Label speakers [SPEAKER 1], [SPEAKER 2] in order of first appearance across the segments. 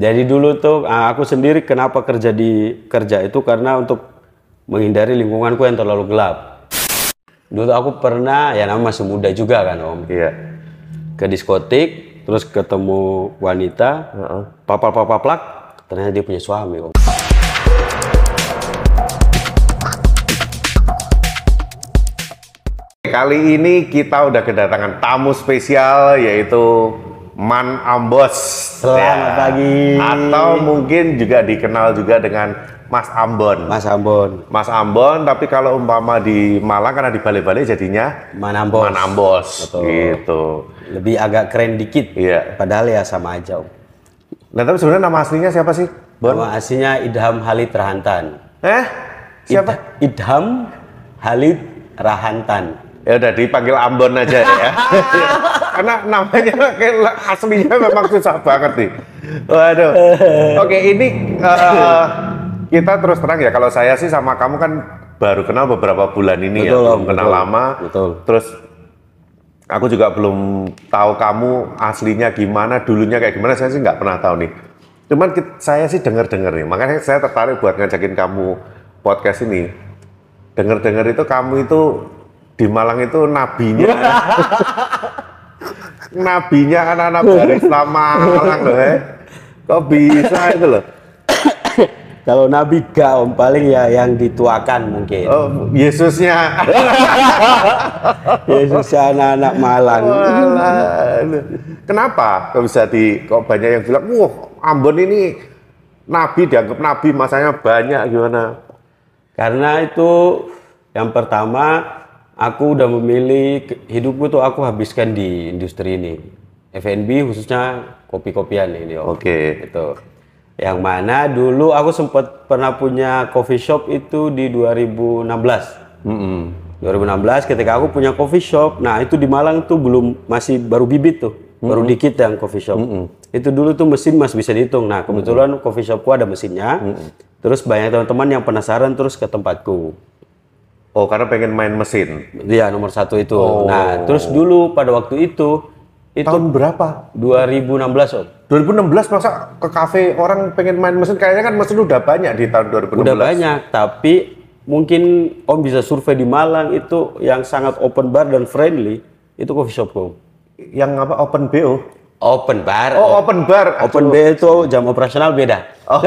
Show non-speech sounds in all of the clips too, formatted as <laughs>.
[SPEAKER 1] Jadi dulu tuh ah, aku sendiri kenapa kerja di kerja itu karena untuk menghindari lingkunganku yang terlalu gelap. Dulu aku pernah ya namanya masih muda juga kan om
[SPEAKER 2] Iya.
[SPEAKER 1] ke diskotik terus ketemu wanita
[SPEAKER 2] Heeh.
[SPEAKER 1] papal papal plak ternyata dia punya suami om.
[SPEAKER 2] Kali ini kita udah kedatangan tamu spesial yaitu Man Ambos.
[SPEAKER 1] Selamat pagi.
[SPEAKER 2] Atau mungkin juga dikenal juga dengan Mas Ambon.
[SPEAKER 1] Mas Ambon,
[SPEAKER 2] Mas Ambon, tapi kalau umpama di Malang karena di Bali-Bali jadinya
[SPEAKER 1] Man Ambon.
[SPEAKER 2] Man Ambos.
[SPEAKER 1] Betul.
[SPEAKER 2] Gitu.
[SPEAKER 1] Lebih agak keren dikit.
[SPEAKER 2] Iya.
[SPEAKER 1] Padahal ya sama aja om.
[SPEAKER 2] Nah, tapi sebenarnya nama aslinya siapa sih? Bon?
[SPEAKER 1] Nama aslinya Idham Halid Rahantan.
[SPEAKER 2] Eh? Siapa?
[SPEAKER 1] Id- Idham Halid Rahantan.
[SPEAKER 2] Ya udah dipanggil Ambon aja ya. <laughs> Karena namanya kayak aslinya memang susah banget nih. Waduh. <laughs> Oke, ini eh, kita terus terang ya kalau saya sih sama kamu kan baru kenal beberapa bulan ini ya,
[SPEAKER 1] Betul,
[SPEAKER 2] belum
[SPEAKER 1] Om,
[SPEAKER 2] kenal
[SPEAKER 1] betul,
[SPEAKER 2] lama.
[SPEAKER 1] betul.
[SPEAKER 2] Terus aku juga belum tahu kamu aslinya gimana, dulunya kayak gimana, saya sih nggak pernah tahu nih. Cuman kit- saya sih denger-denger nih, makanya saya tertarik buat ngajakin kamu podcast ini. Dengar-dengar itu kamu itu di Malang itu nabinya. <laughs> nabinya anak-anak barista <laughs> Malang loh ya. Kok bisa itu loh? <coughs>
[SPEAKER 1] Kalau Nabi gak om paling ya yang dituakan mungkin.
[SPEAKER 2] Oh, Yesusnya. <laughs>
[SPEAKER 1] Yesusnya anak-anak Malang.
[SPEAKER 2] Walah. Kenapa kok bisa di kok banyak yang bilang, "Wah, Ambon ini nabi dianggap nabi, masanya banyak gimana?"
[SPEAKER 1] Karena itu yang pertama aku udah memilih hidupku tuh aku habiskan di industri ini. F&B khususnya kopi-kopian ini.
[SPEAKER 2] Oke.
[SPEAKER 1] Gitu. Yang mana dulu aku sempat pernah punya coffee shop itu di 2016.
[SPEAKER 2] Mm-mm.
[SPEAKER 1] 2016 ketika aku punya coffee shop, nah itu di Malang tuh belum masih baru bibit tuh, baru dikit yang coffee shop. Itu dulu tuh mesin masih bisa dihitung. Nah kebetulan coffee shopku ada mesinnya, terus banyak teman-teman yang penasaran terus ke tempatku.
[SPEAKER 2] Oh, karena pengen main mesin.
[SPEAKER 1] Iya nomor satu itu. Nah terus dulu pada waktu itu itu
[SPEAKER 2] Tahun berapa?
[SPEAKER 1] 2016 om.
[SPEAKER 2] 2016 masa ke kafe orang pengen main mesin kayaknya kan mesin udah banyak di tahun 2016.
[SPEAKER 1] Udah banyak, tapi mungkin Om bisa survei di Malang itu yang sangat open bar dan friendly itu coffee shopku.
[SPEAKER 2] Yang apa open BO?
[SPEAKER 1] Open bar.
[SPEAKER 2] Oh, open bar.
[SPEAKER 1] Open bar itu jam operasional beda.
[SPEAKER 2] Oh,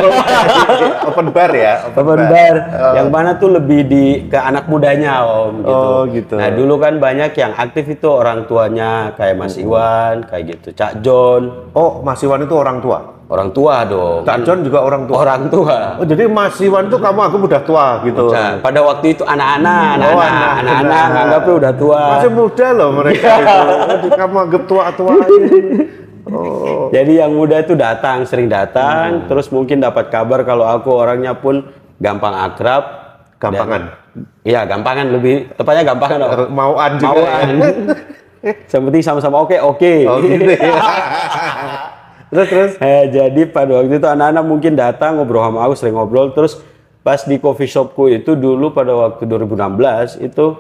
[SPEAKER 2] open bar ya.
[SPEAKER 1] Open bar, yang mana tuh lebih di ke anak mudanya om gitu.
[SPEAKER 2] Oh, gitu.
[SPEAKER 1] Nah dulu kan banyak yang aktif itu orang tuanya kayak Mas Iwan, kayak gitu. Cak John,
[SPEAKER 2] Oh, Mas Iwan itu orang tua.
[SPEAKER 1] orang tua dong.
[SPEAKER 2] Cak John juga orang tua.
[SPEAKER 1] Orang tua.
[SPEAKER 2] Oh, jadi Mas Iwan itu kamu aku udah tua gitu.
[SPEAKER 1] Nah, pada waktu itu anak-anak,
[SPEAKER 2] Oh,
[SPEAKER 1] anak-anak,
[SPEAKER 2] anak-
[SPEAKER 1] anak-anak udah tua.
[SPEAKER 2] Masih muda loh mereka <laughs> itu. Kamu anggap tua-tua <laughs> Oh.
[SPEAKER 1] Jadi yang muda itu datang, sering datang, terus mungkin dapat kabar kalau aku orangnya pun gampang akrab.
[SPEAKER 2] Gampangan.
[SPEAKER 1] Iya, gampangan lebih tepatnya gampangan. <laughs>
[SPEAKER 2] Mauan juga.
[SPEAKER 1] Mauan. <laughs>
[SPEAKER 2] ya?
[SPEAKER 1] Penting sama-sama oke, oke.
[SPEAKER 2] Oh gitu ya. <laughs> terus terus.
[SPEAKER 1] Eh, jadi pada waktu itu anak-anak mungkin datang ngobrol sama aku, sering ngobrol. Terus pas di coffee shopku itu dulu pada waktu 2016 itu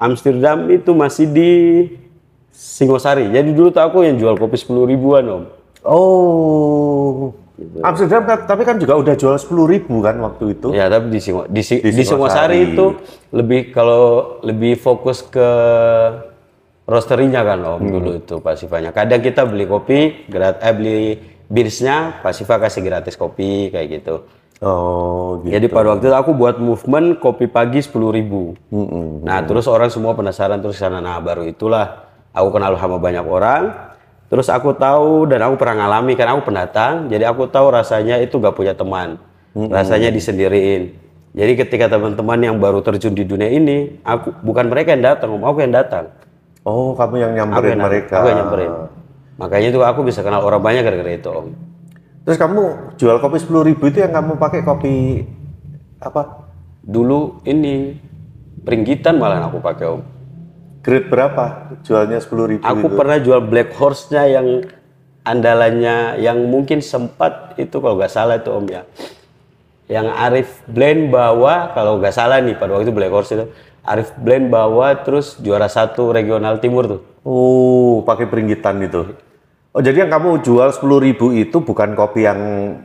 [SPEAKER 1] Amsterdam itu masih di Singosari. Jadi dulu tuh aku yang jual kopi 10 ribuan om.
[SPEAKER 2] Oh. Amsterdam kan, tapi kan juga udah jual 10.000 ribu kan waktu itu.
[SPEAKER 1] Ya tapi di Singo, di,
[SPEAKER 2] Di
[SPEAKER 1] di
[SPEAKER 2] Singosari.
[SPEAKER 1] Itu lebih kalau lebih fokus ke roasterinya kan om
[SPEAKER 2] Hmm.
[SPEAKER 1] dulu itu pasifanya. Kadang kita beli kopi, grat, eh beli beersnya, pasifa kasih gratis kopi kayak gitu.
[SPEAKER 2] Oh, gitu.
[SPEAKER 1] Jadi pada waktu itu aku buat movement kopi pagi 10.000 ribu. Nah terus orang semua penasaran terus sana. Nah baru itulah aku kenal sama banyak orang. Terus aku tahu dan aku pernah ngalami karena aku pendatang. Jadi aku tahu rasanya itu gak punya teman. Rasanya disendiriin. Jadi ketika teman-teman yang baru terjun di dunia ini, aku bukan mereka yang datang, om aku yang datang.
[SPEAKER 2] Oh, kamu yang
[SPEAKER 1] Aku
[SPEAKER 2] nyamperin
[SPEAKER 1] yang,
[SPEAKER 2] mereka.
[SPEAKER 1] aku yang nyamperin. Makanya itu aku bisa kenal orang banyak gara-gara itu om.
[SPEAKER 2] Terus kamu jual kopi 10.000 ribu itu yang kamu pakai kopi apa?
[SPEAKER 1] Dulu ini peringgitan malah aku pakai om.
[SPEAKER 2] Grade berapa? Jualnya 10.000 ribu
[SPEAKER 1] Aku
[SPEAKER 2] itu.
[SPEAKER 1] pernah jual black horse-nya yang andalannya yang mungkin sempat itu kalau nggak salah itu om ya. Yang Arif blend bawa kalau nggak salah nih pada waktu itu black horse itu Arif blend bawa terus juara satu regional timur tuh.
[SPEAKER 2] Oh, pakai peringgitan itu. Oh jadi yang kamu jual sepuluh ribu itu bukan kopi yang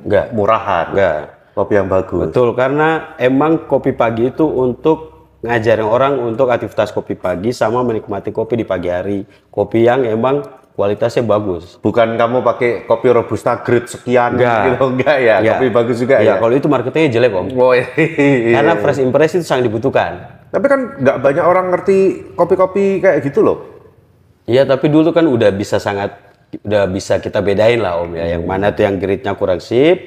[SPEAKER 1] Enggak.
[SPEAKER 2] murahan,
[SPEAKER 1] Enggak.
[SPEAKER 2] kopi yang bagus.
[SPEAKER 1] Betul, karena emang kopi pagi itu untuk ngajarin orang untuk aktivitas kopi pagi sama menikmati kopi di pagi hari. Kopi yang emang kualitasnya bagus.
[SPEAKER 2] Bukan kamu pakai kopi robusta grade sekian
[SPEAKER 1] Enggak.
[SPEAKER 2] gitu enggak ya,
[SPEAKER 1] Enggak.
[SPEAKER 2] kopi bagus juga
[SPEAKER 1] Ya,
[SPEAKER 2] ya.
[SPEAKER 1] kalau itu marketingnya jelek om.
[SPEAKER 2] Oh, iya.
[SPEAKER 1] Karena fresh impression itu sangat dibutuhkan.
[SPEAKER 2] Tapi kan nggak banyak orang ngerti kopi-kopi kayak gitu loh.
[SPEAKER 1] Iya, tapi dulu kan udah bisa sangat udah bisa kita bedain lah om ya. Yang mana tuh yang grade-nya kurang sip,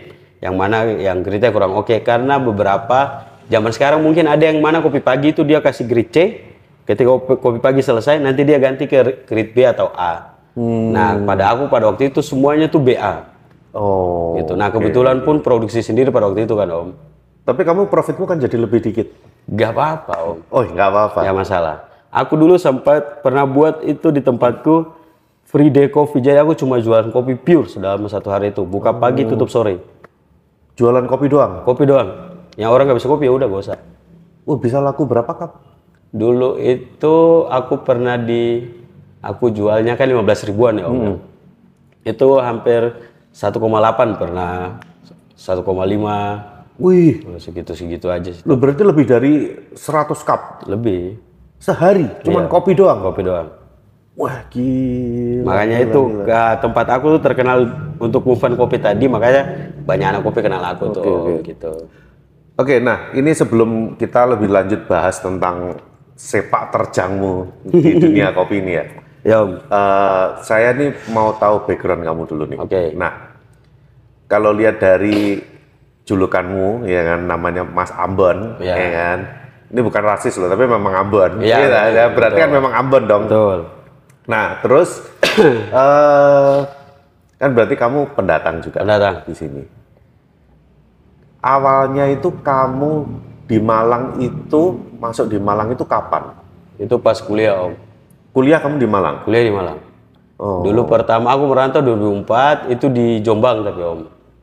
[SPEAKER 1] yang mana yang grade-nya kurang oke. Karena beberapa zaman sekarang mungkin ada yang mana kopi pagi itu dia kasih grade C, ketika kopi, kopi pagi selesai nanti dia ganti ke grade B atau A. Nah, pada aku pada waktu itu semuanya tuh BA
[SPEAKER 2] Oh.
[SPEAKER 1] gitu. Nah, kebetulan pun produksi sendiri pada waktu itu kan om.
[SPEAKER 2] Tapi kamu profitmu kan jadi lebih dikit.
[SPEAKER 1] Gak apa-apa om.
[SPEAKER 2] Oh, nggak apa-apa.
[SPEAKER 1] Ya masalah. Aku dulu sempat pernah buat itu di tempatku free day coffee. Jadi aku cuma jualan kopi pure selama satu hari itu. Buka pagi, tutup sore.
[SPEAKER 2] Jualan kopi doang.
[SPEAKER 1] Kopi doang. Yang orang nggak bisa kopi ya udah gak usah.
[SPEAKER 2] Oh, bisa laku berapa kap?
[SPEAKER 1] Dulu itu aku pernah di aku jualnya kan 15 ribuan ya om. Itu hampir 1,8 pernah 1,5
[SPEAKER 2] Wih,
[SPEAKER 1] segitu-segitu aja sih.
[SPEAKER 2] lo berarti lebih dari 100 cup
[SPEAKER 1] Lebih
[SPEAKER 2] sehari, cuman kopi doang.
[SPEAKER 1] kopi doang.
[SPEAKER 2] Wah, gila.
[SPEAKER 1] Makanya
[SPEAKER 2] gila,
[SPEAKER 1] itu
[SPEAKER 2] gila.
[SPEAKER 1] ke tempat aku tuh terkenal untuk movement kopi tadi, makanya banyak anak kopi kenal aku tuh gitu.
[SPEAKER 2] Oke, nah ini sebelum kita lebih lanjut bahas tentang sepak terjangmu di <laughs> dunia kopi ini ya.
[SPEAKER 1] Ya Om.
[SPEAKER 2] Eh, saya nih mau tahu background kamu dulu nih.
[SPEAKER 1] Oke.
[SPEAKER 2] Nah, kalau lihat dari julukanmu, ya kan namanya Mas Ambon,
[SPEAKER 1] Iya.
[SPEAKER 2] ya kan. Ini bukan rasis loh, tapi memang Ambon.
[SPEAKER 1] Iya,
[SPEAKER 2] Iya,
[SPEAKER 1] betul,
[SPEAKER 2] ya, berarti kan memang Ambon dong.
[SPEAKER 1] Betul.
[SPEAKER 2] Nah, terus <coughs> eh kan berarti kamu pendatang juga
[SPEAKER 1] Pendatang.
[SPEAKER 2] di sini. Awalnya itu kamu di Malang itu masuk di Malang itu kapan?
[SPEAKER 1] Itu pas kuliah Om.
[SPEAKER 2] Kuliah kamu di Malang?
[SPEAKER 1] Kuliah di Malang.
[SPEAKER 2] Oh.
[SPEAKER 1] Dulu pertama aku merantau 2004 itu di Jombang tapi Om.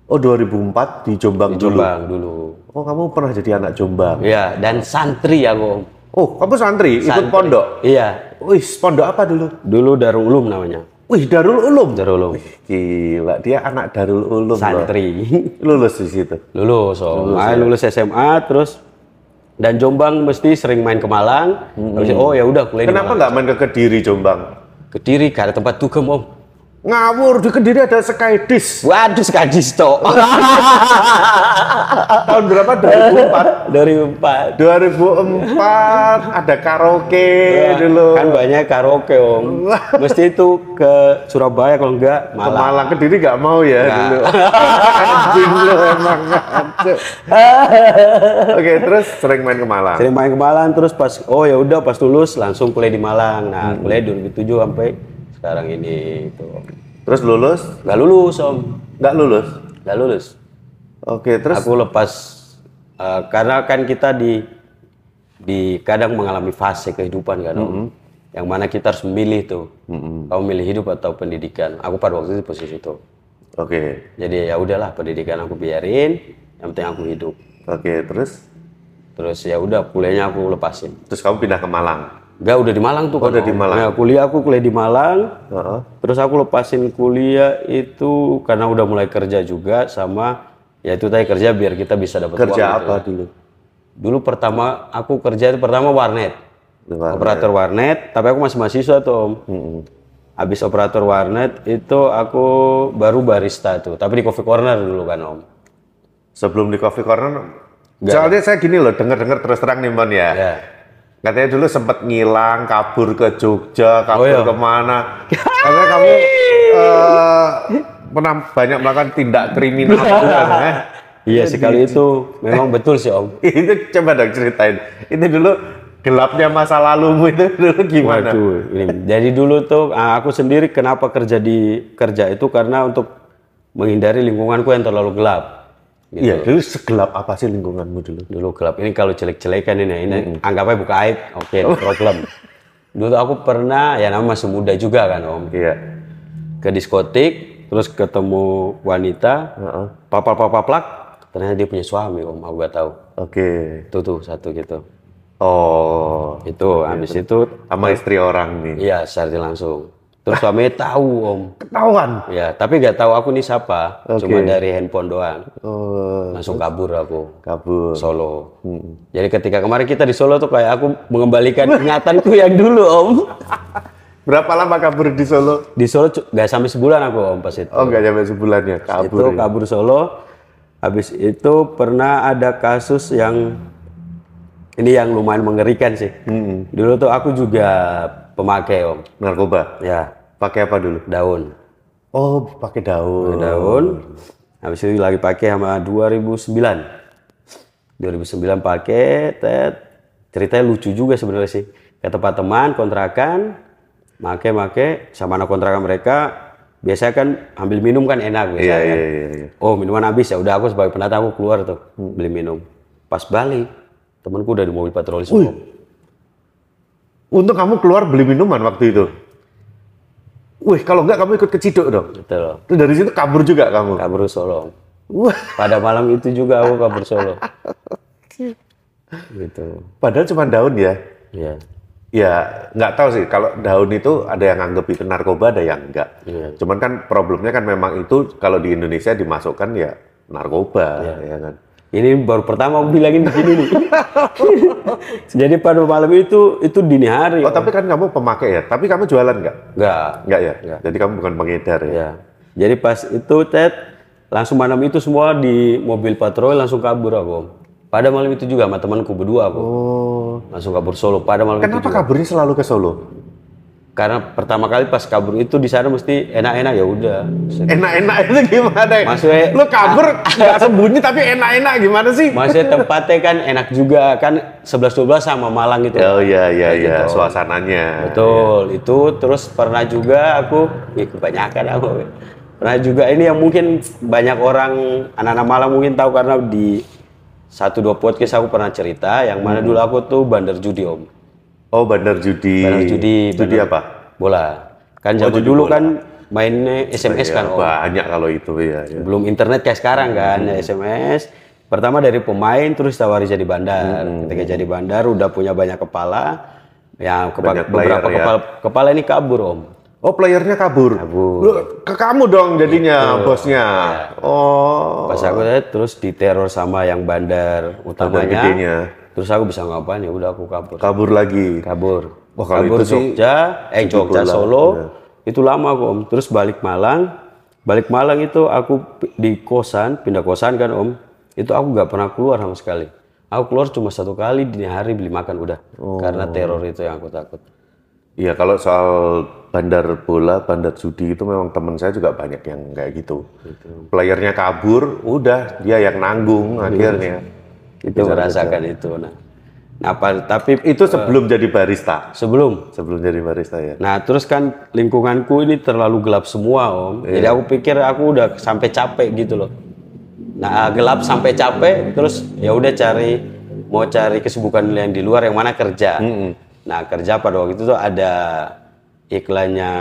[SPEAKER 2] Oh 2004 di Jombang
[SPEAKER 1] Di
[SPEAKER 2] dulu.
[SPEAKER 1] Jombang dulu.
[SPEAKER 2] Oh kamu pernah jadi anak Jombang.
[SPEAKER 1] Iya, dan santri aku Om.
[SPEAKER 2] Oh kamu santri, ikut
[SPEAKER 1] Santri.
[SPEAKER 2] pondok.
[SPEAKER 1] Iya.
[SPEAKER 2] Wih pondok apa dulu?
[SPEAKER 1] Dulu Darul Ulum namanya.
[SPEAKER 2] Wih Darul Ulum.
[SPEAKER 1] Darul Ulum.
[SPEAKER 2] Gila dia anak Darul Ulum. loh.
[SPEAKER 1] Santri. <laughs>
[SPEAKER 2] Lulus di situ.
[SPEAKER 1] lulus Om. Ah, lulus SMA terus dan Jombang mesti sering main ke Malang. Habis itu, oh ya udah kuliah
[SPEAKER 2] Kenapa nggak main ke Kediri Jombang?
[SPEAKER 1] Kediri gak ada tempat dugem Om.
[SPEAKER 2] Ngawur di Kediri ada Skydis.
[SPEAKER 1] Waduh sekadis toh. <laughs>
[SPEAKER 2] Tahun berapa? 2004.
[SPEAKER 1] Dari empat.
[SPEAKER 2] 2004 ada karaoke dulu.
[SPEAKER 1] Kan banyak karaoke om. Mesti itu ke Surabaya kalau enggak
[SPEAKER 2] Ke
[SPEAKER 1] Malang.
[SPEAKER 2] Malang Kediri nggak mau ya
[SPEAKER 1] Nggak.
[SPEAKER 2] dulu. Anjing lu emang. Oke, terus sering main ke Malang.
[SPEAKER 1] Sering main ke Malang terus pas oh ya udah pas lulus langsung kuliah di Malang. Nah kuliah 2007 sampai sekarang ini itu.
[SPEAKER 2] Terus lulus?
[SPEAKER 1] Gak lulus om.
[SPEAKER 2] Nggak lulus.
[SPEAKER 1] Gak lulus.
[SPEAKER 2] Oke, terus
[SPEAKER 1] Aku lepas eh, karena kan kita di di kadang mengalami fase kehidupan kan om. Yang mana kita harus memilih tuh. Kamu milih hidup atau pendidikan. Aku pada waktu itu di posisi itu.
[SPEAKER 2] Oke.
[SPEAKER 1] Jadi ya udahlah pendidikan aku biarin, yang penting aku hidup.
[SPEAKER 2] Oke, terus
[SPEAKER 1] Terus ya udah kuliahnya aku lepasin.
[SPEAKER 2] terus kamu pindah ke Malang.
[SPEAKER 1] Enggak udah di Malang tuh
[SPEAKER 2] Oh, udah di. Malang.
[SPEAKER 1] Ya, kuliah aku kuliah di Malang.
[SPEAKER 2] Heeh.
[SPEAKER 1] Terus aku lepasin kuliah itu karena udah mulai kerja juga sama ya itu tadi kerja biar kita bisa dapat uang
[SPEAKER 2] Kerja
[SPEAKER 1] gitu
[SPEAKER 2] apa
[SPEAKER 1] ya.
[SPEAKER 2] dulu?
[SPEAKER 1] Dulu pertama aku kerja itu pertama warnet.
[SPEAKER 2] Warnet.
[SPEAKER 1] Operator warnet, tapi aku masih mahasiswa tuh Om.
[SPEAKER 2] Mm-mm.
[SPEAKER 1] Habis operator warnet itu aku baru barista tuh, tapi di coffee corner dulu kan Om.
[SPEAKER 2] Sebelum di Coffee Corner, soalnya saya gini loh, denger-denger terus terang nih Mon ya.
[SPEAKER 1] Ya.
[SPEAKER 2] Katanya dulu sempat ngilang, kabur ke Jogja, kabur
[SPEAKER 1] Oh, iya.
[SPEAKER 2] ke mana. <laughs> Karena kamu eh, pernah banyak melakukan tindak kriminal bukan, <laughs> eh?
[SPEAKER 1] Iya sekali itu memang betul sih Om. <laughs>
[SPEAKER 2] itu coba dong ceritain. Itu dulu gelapnya masa lalumu itu dulu gimana?
[SPEAKER 1] Waduh, ini. Jadi dulu tuh ah, aku sendiri kenapa kerja di kerja itu karena untuk menghindari lingkunganku yang terlalu gelap. Gitu.
[SPEAKER 2] Iya, dulu segelap apa sih lingkunganmu dulu?
[SPEAKER 1] Dulu gelap ini kalau jelek-jelekan ini, ini anggapnya buka aib, oke, no problem. Dulu aku pernah, ya namanya masih muda juga kan om,
[SPEAKER 2] Iya.
[SPEAKER 1] ke diskotik, terus ketemu wanita,
[SPEAKER 2] Heeh.
[SPEAKER 1] papal-papal ternyata dia punya suami om, aku gak tahu.
[SPEAKER 2] Oke.
[SPEAKER 1] Itu tuh satu gitu.
[SPEAKER 2] Oh,
[SPEAKER 1] Itu habis itu,
[SPEAKER 2] sama istri orang nih.
[SPEAKER 1] iya secara langsung. Terus suaminya tahu om.
[SPEAKER 2] Ketahuan.
[SPEAKER 1] Ya, tapi nggak tahu aku nih siapa. Cuma dari handphone doang.
[SPEAKER 2] Oh,
[SPEAKER 1] Langsung kabur aku.
[SPEAKER 2] kabur.
[SPEAKER 1] Solo. Jadi ketika kemarin kita di Solo tuh kayak aku mengembalikan ingatanku yang dulu om. <laughs>
[SPEAKER 2] Berapa lama kabur di Solo?
[SPEAKER 1] Di Solo nggak sampai sebulan aku om pas itu.
[SPEAKER 2] Oh, nggak sampai sebulan ya, kabur.
[SPEAKER 1] itu kabur Solo. Habis itu pernah ada kasus yang ini yang lumayan mengerikan sih. Dulu tuh aku juga pemakai om.
[SPEAKER 2] Narkoba.
[SPEAKER 1] Ya,
[SPEAKER 2] Pakai apa dulu?
[SPEAKER 1] daun.
[SPEAKER 2] Oh, pakai daun.
[SPEAKER 1] Daun. Habis itu lagi pakai sama 2009. 2009 pakai, tet. Ceritanya lucu juga sebenarnya sih. Ke tempat teman, kontrakan, make-make, sama anak kontrakan mereka, biasanya kan ambil minum kan enak biasanya
[SPEAKER 2] Iya,
[SPEAKER 1] kan.
[SPEAKER 2] iya, iya, iya.
[SPEAKER 1] Oh minuman habis ya udah aku sebagai pendatang aku keluar tuh beli minum. Pas balik temanku udah di mobil patroli semua.
[SPEAKER 2] Untuk kamu keluar beli minuman waktu itu? Wih, kalau enggak kamu ikut ke Ciduk dong?
[SPEAKER 1] Betul.
[SPEAKER 2] Terus dari situ kabur juga kamu?
[SPEAKER 1] Kabur Solo.
[SPEAKER 2] Wah,
[SPEAKER 1] Pada malam itu juga aku kabur Solo. gitu.
[SPEAKER 2] padahal cuma daun ya?
[SPEAKER 1] Ya.
[SPEAKER 2] Ya, nggak tahu sih. Kalau daun itu ada yang anggap itu narkoba, ada yang enggak.
[SPEAKER 1] Iya.
[SPEAKER 2] Cuman kan problemnya kan memang itu kalau di Indonesia dimasukkan ya narkoba, ya kan?
[SPEAKER 1] Ini baru pertama aku bilangin di sini nih. <laughs> Jadi pada malam itu itu dini hari.
[SPEAKER 2] Oh, tapi kan kamu pemakai ya? Tapi kamu jualan nggak?
[SPEAKER 1] Enggak.
[SPEAKER 2] Nggak ya?
[SPEAKER 1] Nggak.
[SPEAKER 2] Jadi kamu bukan pengedar ya?
[SPEAKER 1] Ya. Jadi pas itu Ted langsung malam itu semua di mobil patroli langsung kabur aku. Pada malam itu juga sama temanku berdua aku.
[SPEAKER 2] Oh,
[SPEAKER 1] Langsung kabur Solo pada malam itu
[SPEAKER 2] kenapa kaburnya selalu ke Solo?
[SPEAKER 1] Karena pertama kali pas kabur itu di sana mesti enak-enak ya udah.
[SPEAKER 2] Enak-enak itu gimana? ya?
[SPEAKER 1] Maksudnya-
[SPEAKER 2] Lu kabur nggak sembunyi tapi enak-enak gimana sih?
[SPEAKER 1] Maksudnya tempatnya kan enak juga kan 11-12 sama Malang itu.
[SPEAKER 2] Oh iya iya iya,
[SPEAKER 1] gitu.
[SPEAKER 2] suasananya.
[SPEAKER 1] Betul, itu terus pernah juga aku, ya kebanyakan aku. Pernah juga ini yang mungkin banyak orang anak-anak Malang mungkin tahu karena di satu dua podcast aku pernah cerita yang mana dulu aku tuh bandar judi om.
[SPEAKER 2] Oh, bandar judi.
[SPEAKER 1] Bandar judi,
[SPEAKER 2] Judi
[SPEAKER 1] bandar-
[SPEAKER 2] apa?
[SPEAKER 1] Bola. Kan zaman
[SPEAKER 2] judi
[SPEAKER 1] dulu
[SPEAKER 2] bola.
[SPEAKER 1] kan mainnya SMS kan
[SPEAKER 2] Ya,
[SPEAKER 1] om.
[SPEAKER 2] Banyak kalau itu ya. ya.
[SPEAKER 1] Belum internet kayak sekarang kan, ya SMS. Pertama dari pemain terus tawari jadi bandar. Ketika jadi bandar udah punya banyak kepala. Ya, kepa-
[SPEAKER 2] Banyak player
[SPEAKER 1] beberapa
[SPEAKER 2] ya.
[SPEAKER 1] kepala kepala ini kabur om.
[SPEAKER 2] Oh, playernya kabur.
[SPEAKER 1] Kabur.
[SPEAKER 2] Lu, ke kamu dong jadinya bosnya. Oh.
[SPEAKER 1] Pas aku lihat terus diteror sama yang bandar utamanya.
[SPEAKER 2] gedenya.
[SPEAKER 1] Terus aku bisa ngapain ya udah aku kabur.
[SPEAKER 2] kabur lagi.
[SPEAKER 1] Kabur.
[SPEAKER 2] Wah, kalau
[SPEAKER 1] kabur
[SPEAKER 2] itu sih
[SPEAKER 1] Jogja, eh Jogja Solo.
[SPEAKER 2] iya.
[SPEAKER 1] Itu lama kok Om. Terus balik Malang. Balik Malang itu aku di kosan, pindah kosan kan Om. Itu aku nggak pernah keluar sama sekali. Aku keluar cuma satu kali di hari beli makan udah.
[SPEAKER 2] Oh.
[SPEAKER 1] Karena teror itu yang aku takut.
[SPEAKER 2] Iya, kalau soal bandar bola, bandar judi itu memang teman saya juga banyak yang kayak gitu. Playernya kabur, udah dia yang nanggung akhirnya.
[SPEAKER 1] Itu merasakan itu. Nah, nah apa- tapi
[SPEAKER 2] Itu sebelum jadi barista.
[SPEAKER 1] sebelum
[SPEAKER 2] Sebelum jadi barista ya.
[SPEAKER 1] Nah, terus kan lingkunganku ini terlalu gelap semua, Om. Jadi
[SPEAKER 2] Iya.
[SPEAKER 1] aku pikir aku udah sampai capek gitu loh. Nah, gelap sampai capek, terus ya udah cari mau cari kesibukan yang di luar yang mana kerja. Nah, kerja pada waktu itu tuh ada iklannya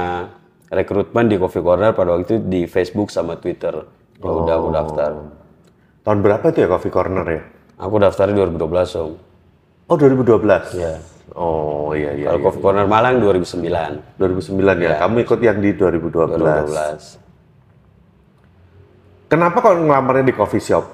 [SPEAKER 1] rekrutmen di Coffee Corner pada waktu itu di Facebook sama Twitter. Ya udah aku daftar.
[SPEAKER 2] Tahun berapa itu ya Coffee Corner ya?
[SPEAKER 1] Aku daftar 2012, Om.
[SPEAKER 2] Oh 2012.
[SPEAKER 1] Ya.
[SPEAKER 2] Oh iya iya.
[SPEAKER 1] Kalau Coffee Corner Malang 2009.
[SPEAKER 2] 2009 ya. Kamu ikut yang di 2012.
[SPEAKER 1] 2012.
[SPEAKER 2] Kenapa kok ngelamarnya di coffee shop?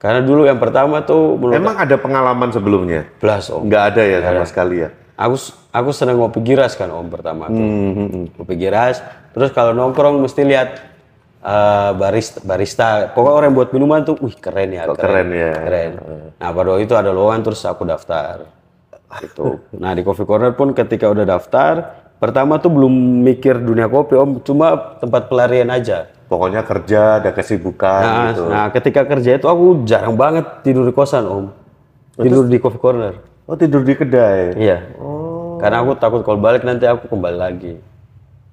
[SPEAKER 1] Karena dulu yang pertama tuh menurut
[SPEAKER 2] Emang ada pengalaman sebelumnya?
[SPEAKER 1] Belas om.
[SPEAKER 2] Nggak ada ya sama sekali ya?
[SPEAKER 1] Aku aku seneng ngopi giras kan om pertama tuh.
[SPEAKER 2] Hmm, hmm.
[SPEAKER 1] Ngopi giras. Terus kalau nongkrong mesti lihat eh, barista, barista. Pokoknya orang yang buat minuman tuh, wih keren ya.
[SPEAKER 2] Kok keren ya?
[SPEAKER 1] Keren. Nah pada waktu itu ada lowongan terus aku daftar. Gitu. <laughs> Nah di Coffee Corner pun ketika udah daftar, pertama tuh belum mikir dunia kopi om, cuma tempat pelarian aja.
[SPEAKER 2] Pokoknya kerja, ada kesibukan
[SPEAKER 1] Nah,
[SPEAKER 2] gitu.
[SPEAKER 1] nah ketika kerja itu aku jarang banget tidur di kosan om. Tidur di Coffee Corner.
[SPEAKER 2] Oh tidur di kedai?
[SPEAKER 1] Iya.
[SPEAKER 2] Oh.
[SPEAKER 1] Karena aku takut kalau balik nanti aku kembali lagi.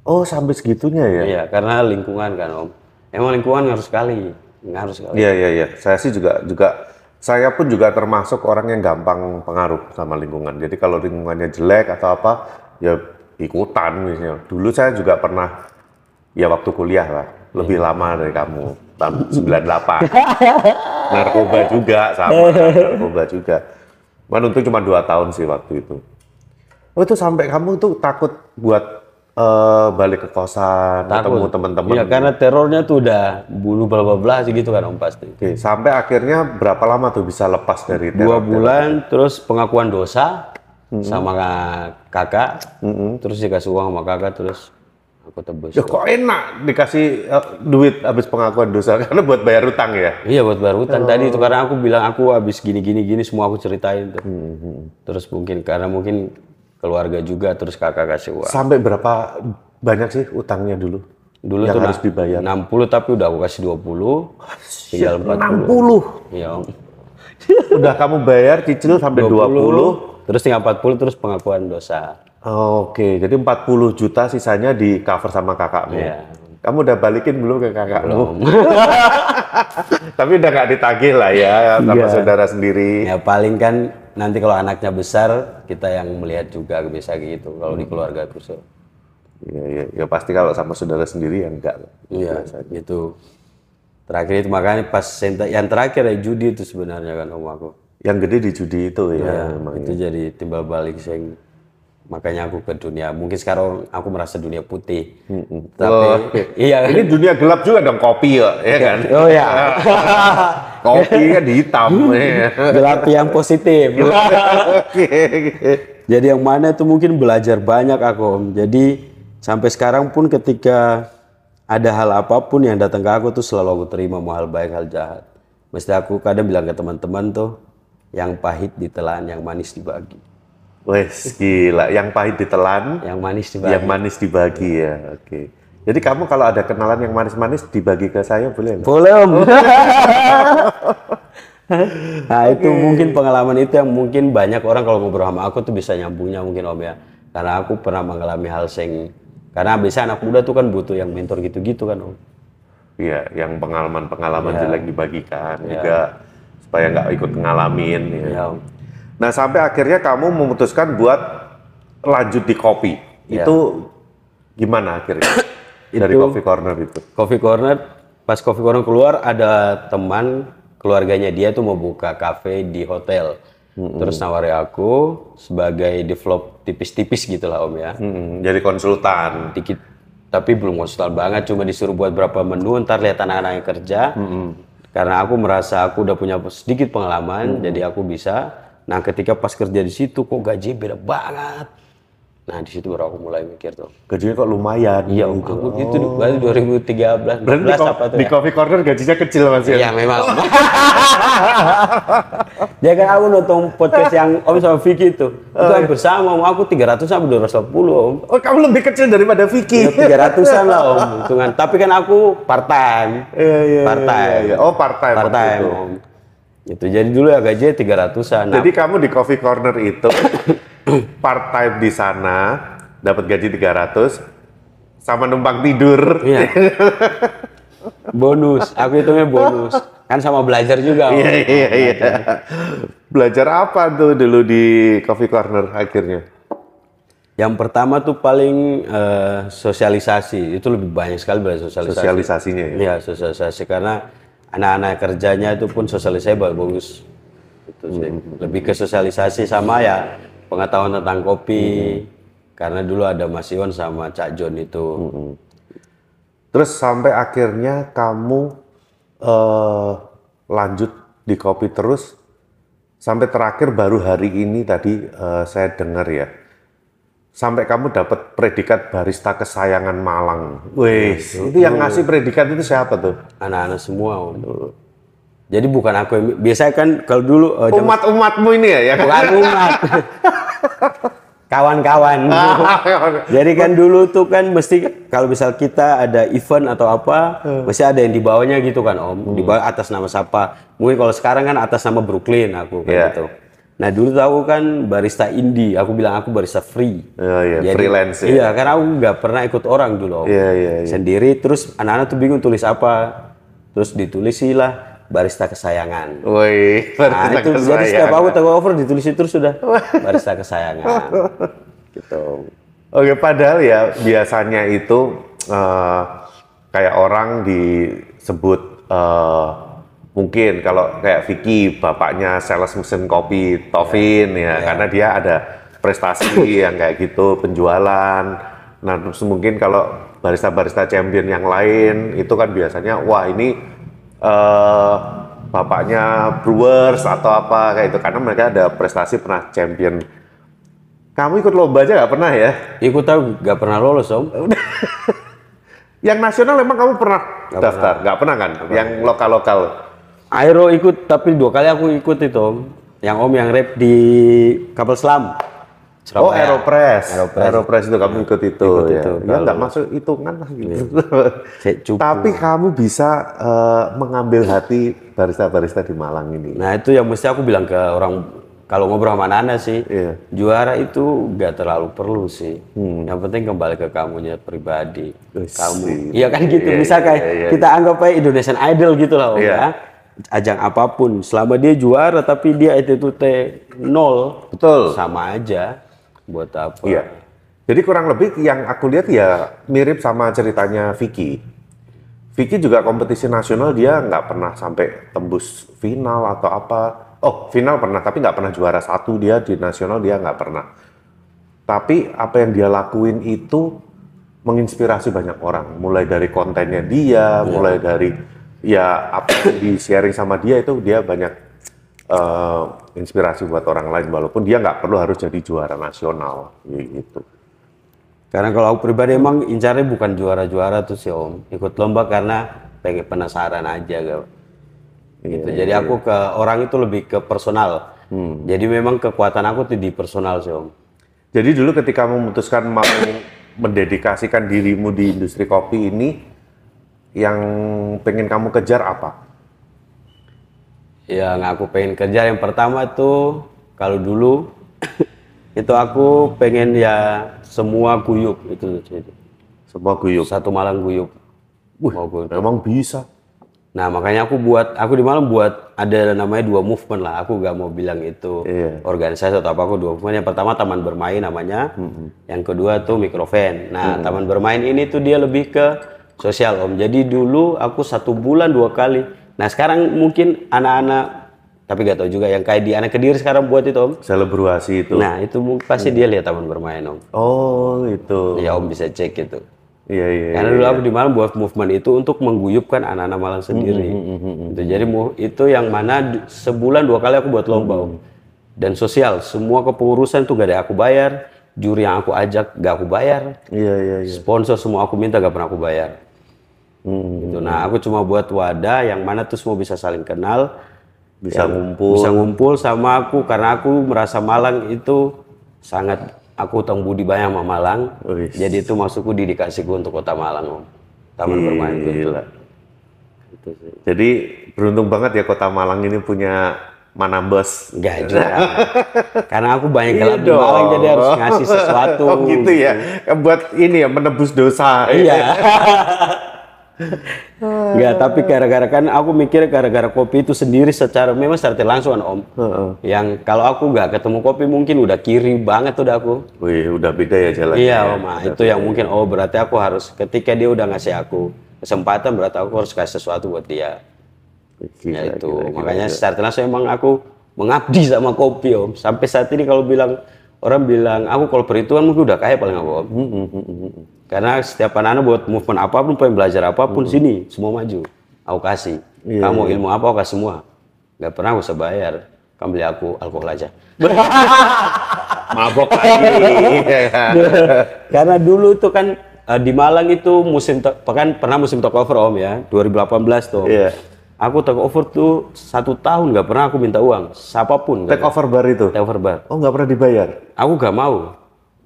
[SPEAKER 2] Oh sampai segitunya ya?
[SPEAKER 1] Iya, karena lingkungan kan Om. Emang lingkungan harus sekali, harus sekali.
[SPEAKER 2] Iya iya iya. Saya sih juga juga saya pun juga termasuk orang yang gampang pengaruh sama lingkungan. Jadi kalau lingkungannya jelek atau apa, ya ikutan misalnya. Dulu saya juga pernah ya waktu kuliah lah, lebih lama dari kamu tahun 98. <laughs> narkoba juga sama, narkoba juga. Cuman untuk cuma dua tahun sih waktu itu. Oh itu sampai kamu tuh takut buat eh, balik ke kosan, ketemu
[SPEAKER 1] Takut.
[SPEAKER 2] teman-teman.
[SPEAKER 1] Iya, karena terornya tuh udah bunuh bla bla bla gitu kan om pasti.
[SPEAKER 2] Oke, sampai akhirnya berapa lama tuh bisa lepas dari
[SPEAKER 1] Dua
[SPEAKER 2] teror?
[SPEAKER 1] bulan, terus pengakuan dosa sama kakak, terus dikasih uang sama kakak, terus aku tebus.
[SPEAKER 2] Ya kok enak dikasih eh, duit habis pengakuan dosa <laughs> karena buat bayar utang ya.
[SPEAKER 1] Iya buat bayar hutang tadi itu karena aku bilang aku habis gini gini gini semua aku ceritain tuh. Terus mungkin karena mungkin keluarga juga terus kakak kasih uang.
[SPEAKER 2] Sampai berapa banyak sih utangnya dulu?
[SPEAKER 1] Dulu
[SPEAKER 2] yang
[SPEAKER 1] tuh
[SPEAKER 2] harus dibayar.
[SPEAKER 1] 60 tapi udah aku kasih 20. Tinggal 40.
[SPEAKER 2] 60.
[SPEAKER 1] Iya. <laughs>
[SPEAKER 2] Udah kamu bayar cicil sampai 20.
[SPEAKER 1] Terus tinggal 40 terus pengakuan dosa.
[SPEAKER 2] Oke, jadi 40 juta sisanya di cover sama kakakmu.
[SPEAKER 1] Iya.
[SPEAKER 2] Kamu udah balikin belum ke kakakmu? <laughs> Tapi udah nggak ditagih lah ya sama
[SPEAKER 1] Iya.
[SPEAKER 2] saudara sendiri.
[SPEAKER 1] Ya paling kan nanti kalau anaknya besar kita yang melihat juga bisa gitu kalau di keluarga so.
[SPEAKER 2] Iya, iya, ya pasti kalau sama saudara sendiri ya enggak.
[SPEAKER 1] Iya, gitu. Terakhir itu makanya pas senta- yang terakhir ya judi itu sebenarnya kan om aku.
[SPEAKER 2] Yang gede di judi itu ya,
[SPEAKER 1] Ya,
[SPEAKER 2] memang.
[SPEAKER 1] itu jadi timbal balik sing makanya aku ke dunia. Mungkin sekarang aku merasa dunia putih. Tapi
[SPEAKER 2] Oh,
[SPEAKER 1] iya.
[SPEAKER 2] Ini dunia gelap juga dong kopi ya, ya kan?
[SPEAKER 1] oh ya <laughs>
[SPEAKER 2] Kopi kan di hitam. <laughs> ya.
[SPEAKER 1] gelap yang positif. <laughs> Jadi yang mana itu mungkin belajar banyak aku om jadi sampai sekarang pun ketika ada hal apa pun yang datang ke aku tuh selalu aku terima mau hal baik hal jahat. Mesti aku kadang bilang ke teman-teman tuh yang pahit ditelan yang manis dibagi
[SPEAKER 2] Wes gila, yang pahit ditelan,
[SPEAKER 1] yang manis dibagi
[SPEAKER 2] yang manis dibagi ya. Oke. Jadi kamu kalau ada kenalan yang manis-manis dibagi ke saya boleh nggak?
[SPEAKER 1] Boleh om. <laughs> nah itu mungkin pengalaman itu yang mungkin banyak orang kalau ngobrol sama aku tuh bisa nyambungnya mungkin om ya. Karena aku pernah mengalami hal sing karena biasa anak muda tuh kan butuh yang mentor gitu-gitu kan om.
[SPEAKER 2] Iya, yang pengalaman-pengalaman
[SPEAKER 1] Iya.
[SPEAKER 2] jelek dibagikan juga supaya nggak ikut ngalamin. Ya.
[SPEAKER 1] Ya om.
[SPEAKER 2] Nah sampai akhirnya kamu memutuskan buat lanjut di kopi.
[SPEAKER 1] Iya.
[SPEAKER 2] Itu gimana akhirnya <coughs> dari
[SPEAKER 1] Itu-
[SPEAKER 2] Coffee Corner itu?
[SPEAKER 1] Coffee Corner pas Coffee Corner keluar ada teman keluarganya dia tuh mau buka cafe di hotel. Terus nawari aku sebagai develop tipis-tipis gitu lah om ya.
[SPEAKER 2] Hmm, jadi konsultan.
[SPEAKER 1] dikit tapi belum konsultan banget cuma disuruh buat berapa menu ntar lihat anak-anak yang kerja karena aku merasa aku udah punya sedikit pengalaman jadi aku bisa nah ketika pas kerja di situ kok gaji beda banget nah di situ baru aku mulai mikir tuh
[SPEAKER 2] Gajinya kok lumayan.
[SPEAKER 1] iya om, aku itu baru 2013
[SPEAKER 2] Berarti di,
[SPEAKER 1] 14
[SPEAKER 2] ko-
[SPEAKER 1] apa tuh
[SPEAKER 2] di
[SPEAKER 1] ya
[SPEAKER 2] Coffee Corner gajinya kecil mas ya?
[SPEAKER 1] Iya memang. <laughs> ya kan aku nonton podcast yang Om sama Vicky itu. Itu hampir sama Om. Aku 300 sampai 250 Om.
[SPEAKER 2] Oh kamu lebih kecil daripada Vicky.
[SPEAKER 1] Ya, 300-an lah Om hitungan. <laughs> Tapi kan aku part time.
[SPEAKER 2] Iya, iya,
[SPEAKER 1] part time.
[SPEAKER 2] iya, iya. Oh part time.
[SPEAKER 1] Part time. Om. Itu jadi dulu ya gajinya 300-an. Nah,
[SPEAKER 2] Jadi kamu di Coffee Corner itu <coughs> part time di sana dapat gaji 300 sama numpang tidur.
[SPEAKER 1] iya. <laughs> bonus, aku hitungnya bonus. Kan sama belajar juga.
[SPEAKER 2] Iya iya iya. Belajar apa tuh dulu di Coffee Corner akhirnya?
[SPEAKER 1] Yang pertama tuh paling eh, sosialisasi. Itu lebih banyak sekali belajar sosialisasi.
[SPEAKER 2] Sosialisasinya ya.
[SPEAKER 1] Iya sosialisasi karena anak-anak kerjanya itu pun sosialisasi bagus. Itu sih. Lebih ke sosialisasi sama ya pengetahuan tentang kopi. Karena dulu ada Mas Iwan sama Cak John itu.
[SPEAKER 2] Terus sampai akhirnya kamu eh, lanjut di kopi terus sampai terakhir baru hari ini tadi eh, saya dengar ya. Sampai kamu dapat predikat barista kesayangan Malang. Wih, itu yang ngasih predikat itu siapa tuh?
[SPEAKER 1] Anak-anak semua Om. Jadi bukan aku yang biasanya kan kalau dulu jam-
[SPEAKER 2] Umat-umatmu ini ya yang
[SPEAKER 1] bukan umat. <laughs> Kawan-kawan. Jadi kan dulu tuh kan mesti kalau misal kita ada event atau apa, mesti ada yang di bawahnya gitu kan Om. Di bawah atas nama siapa. Mungkin kalau sekarang kan atas nama Brooklyn aku kan
[SPEAKER 2] Iya.
[SPEAKER 1] gitu. Nah dulu tuh aku kan barista indie, aku bilang aku barista free.
[SPEAKER 2] Oh iya,
[SPEAKER 1] Jadi-
[SPEAKER 2] freelance ya.
[SPEAKER 1] Iya, karena aku nggak pernah ikut orang dulu Om.
[SPEAKER 2] Iya, iya, iya.
[SPEAKER 1] Sendiri, terus anak-anak tuh bingung tulis apa. Terus ditulis lah barista kesayangan.
[SPEAKER 2] Woi,
[SPEAKER 1] Nah, itu jadi setiap aku take over ditulis itu terus sudah barista kesayangan. <laughs> gitu.
[SPEAKER 2] Oke, padahal ya biasanya itu eh, kayak orang disebut eh, mungkin kalau kayak Vicky bapaknya sales mesin kopi Tovin ya, karena dia ada prestasi <coughs> yang kayak gitu penjualan Nah, terus mungkin kalau barista-barista champion yang lain itu kan biasanya wah ini eh bapaknya Brewers atau apa kayak itu karena mereka ada prestasi pernah champion. Kamu ikut lomba aja nggak pernah ya?
[SPEAKER 1] Ikut tahu gak pernah lolos om. <laughs>
[SPEAKER 2] Yang nasional emang kamu pernah daftar? Nggak pernah kan? Yang lokal-lokal?
[SPEAKER 1] Aero ikut tapi dua kali aku ikut itu om. Yang om yang rap di kapal selam.
[SPEAKER 2] Oh,
[SPEAKER 1] Surabaya.
[SPEAKER 2] Aeropress.
[SPEAKER 1] Aeropress.
[SPEAKER 2] Aeropress itu kamu ikut itu
[SPEAKER 1] Ikut
[SPEAKER 2] ya.
[SPEAKER 1] itu,
[SPEAKER 2] Ya
[SPEAKER 1] kalau-
[SPEAKER 2] nggak masuk hitungan lah gitu. <laughs>
[SPEAKER 1] Cupu.
[SPEAKER 2] Tapi kamu bisa eh, mengambil hati barista-barista di Malang ini.
[SPEAKER 1] Nah itu yang mesti aku bilang ke orang kalau ngobrol sama Nana sih
[SPEAKER 2] Iya.
[SPEAKER 1] juara itu gak terlalu perlu sih. Yang penting kembali ke kamunya pribadi. Kamu,
[SPEAKER 2] iya.
[SPEAKER 1] iya kan gitu.
[SPEAKER 2] Iya,
[SPEAKER 1] Misal
[SPEAKER 2] iya,
[SPEAKER 1] kayak
[SPEAKER 2] iya,
[SPEAKER 1] kita anggap aja Indonesian Idol gitu lah om
[SPEAKER 2] Iya.
[SPEAKER 1] ya. Ajang apa pun, selama dia juara tapi dia attitude nol,
[SPEAKER 2] Betul.
[SPEAKER 1] sama aja. Buat apa?
[SPEAKER 2] Iya. Jadi kurang lebih yang aku lihat ya mirip sama ceritanya Vicky. Vicky juga kompetisi nasional dia nggak pernah sampai tembus final atau apa. Oh final pernah tapi nggak pernah juara satu dia di nasional dia nggak pernah. Tapi apa yang dia lakuin itu menginspirasi banyak orang. Mulai dari kontennya dia, mulai dari ya apa yang di sharing sama dia itu dia banyak eh, inspirasi buat orang lain walaupun dia nggak perlu harus jadi juara nasional gitu.
[SPEAKER 1] Karena kalau aku pribadi emang incarnya bukan juara-juara tuh sih om. Ikut lomba karena pengen penasaran aja gitu. gitu. Jadi aku ke orang itu lebih ke personal. Jadi memang kekuatan aku tuh di personal sih om.
[SPEAKER 2] Jadi dulu ketika memutuskan mau mendedikasikan dirimu di industri kopi ini, yang pengen kamu kejar apa?
[SPEAKER 1] Yang aku pengen kerja yang pertama tuh kalau dulu <coughs> itu aku pengen ya semua guyup itu. itu.
[SPEAKER 2] Semua guyup.
[SPEAKER 1] Satu Malang guyup. Mau guyup.
[SPEAKER 2] Memang bisa.
[SPEAKER 1] Nah makanya aku buat, aku di Malang buat ada namanya dua movement lah. Aku gak mau bilang itu
[SPEAKER 2] Iya.
[SPEAKER 1] organisasi atau apa. Aku dua movement. Yang pertama taman bermain namanya. Yang kedua tuh microvan. Nah taman bermain ini tuh dia lebih ke sosial om. Jadi dulu aku satu bulan dua kali. Nah sekarang mungkin anak-anak tapi gak tahu juga yang kayak di anak kediri sekarang buat itu om.
[SPEAKER 2] Selebrasi itu.
[SPEAKER 1] Nah itu pasti dia lihat taman bermain om.
[SPEAKER 2] Oh, itu.
[SPEAKER 1] Ya om bisa cek itu.
[SPEAKER 2] Iya, iya.
[SPEAKER 1] Karena dulu aku di Malang buat movement itu untuk mengguyupkan anak-anak Malang sendiri. Gitu. Jadi mu- itu yang mana sebulan dua kali aku buat lomba Om. Dan sosial, semua kepengurusan tuh gak ada aku bayar, juri yang aku ajak gak aku bayar,
[SPEAKER 2] Iya, iya, iya.
[SPEAKER 1] sponsor semua aku minta gak pernah aku bayar. Gitu. Nah aku cuma buat wadah yang mana tuh semua bisa saling kenal,
[SPEAKER 2] Bisa ngumpul.
[SPEAKER 1] bisa ngumpul sama aku karena aku merasa Malang itu sangat aku utang budi banyak sama Malang.
[SPEAKER 2] Wih.
[SPEAKER 1] Jadi itu masukku dedikasiku untuk kota Malang, Om. Taman bermain itu.
[SPEAKER 2] Gila.
[SPEAKER 1] Itu sih.
[SPEAKER 2] Jadi beruntung banget ya kota Malang ini punya Manambes.
[SPEAKER 1] Enggak juga. <laughs> karena aku banyak
[SPEAKER 2] Iya
[SPEAKER 1] gelap di Malang jadi harus ngasih sesuatu.
[SPEAKER 2] Oh gitu ya. Buat ini ya menebus dosa.
[SPEAKER 1] Iya. <laughs> Enggak, tapi gara-gara kan aku mikir gara-gara kopi itu sendiri secara memang secara langsung kan Om. Yang kalau aku nggak ketemu kopi mungkin udah kiri banget udah aku.
[SPEAKER 2] Wih, udah beda ya jalannya.
[SPEAKER 1] Iya,
[SPEAKER 2] ya.
[SPEAKER 1] Om. Nah, itu yang mungkin oh berarti aku harus ketika dia udah ngasih aku kesempatan berarti aku harus kasih sesuatu buat dia.
[SPEAKER 2] Gila,
[SPEAKER 1] Ya itu.
[SPEAKER 2] gila, gila,
[SPEAKER 1] Makanya
[SPEAKER 2] gila.
[SPEAKER 1] secara langsung emang aku mengabdi sama kopi, Om. Sampai saat ini kalau bilang orang bilang aku kalau perhitungan mungkin udah kaya paling aku, Om.
[SPEAKER 2] Hmm,
[SPEAKER 1] Karena setiap anak-anak buat movement apa pun, pengen belajar apa pun sini, semua maju. Aku kasih.
[SPEAKER 2] Iya,
[SPEAKER 1] Kamu ilmu apa, aku kasih semua. Gak pernah aku usah bayar. Kamu beli aku alkohol aja. <laughs>
[SPEAKER 2] Mabok lagi.
[SPEAKER 1] Karena dulu itu kan eh, di Malang itu musim kan pernah musim take over om ya 2018 tuh.
[SPEAKER 2] Iya.
[SPEAKER 1] Aku take over tuh satu tahun nggak pernah aku minta uang siapa pun.
[SPEAKER 2] Take over bar itu.
[SPEAKER 1] Take over bar.
[SPEAKER 2] Oh, nggak pernah dibayar.
[SPEAKER 1] Aku gak mau.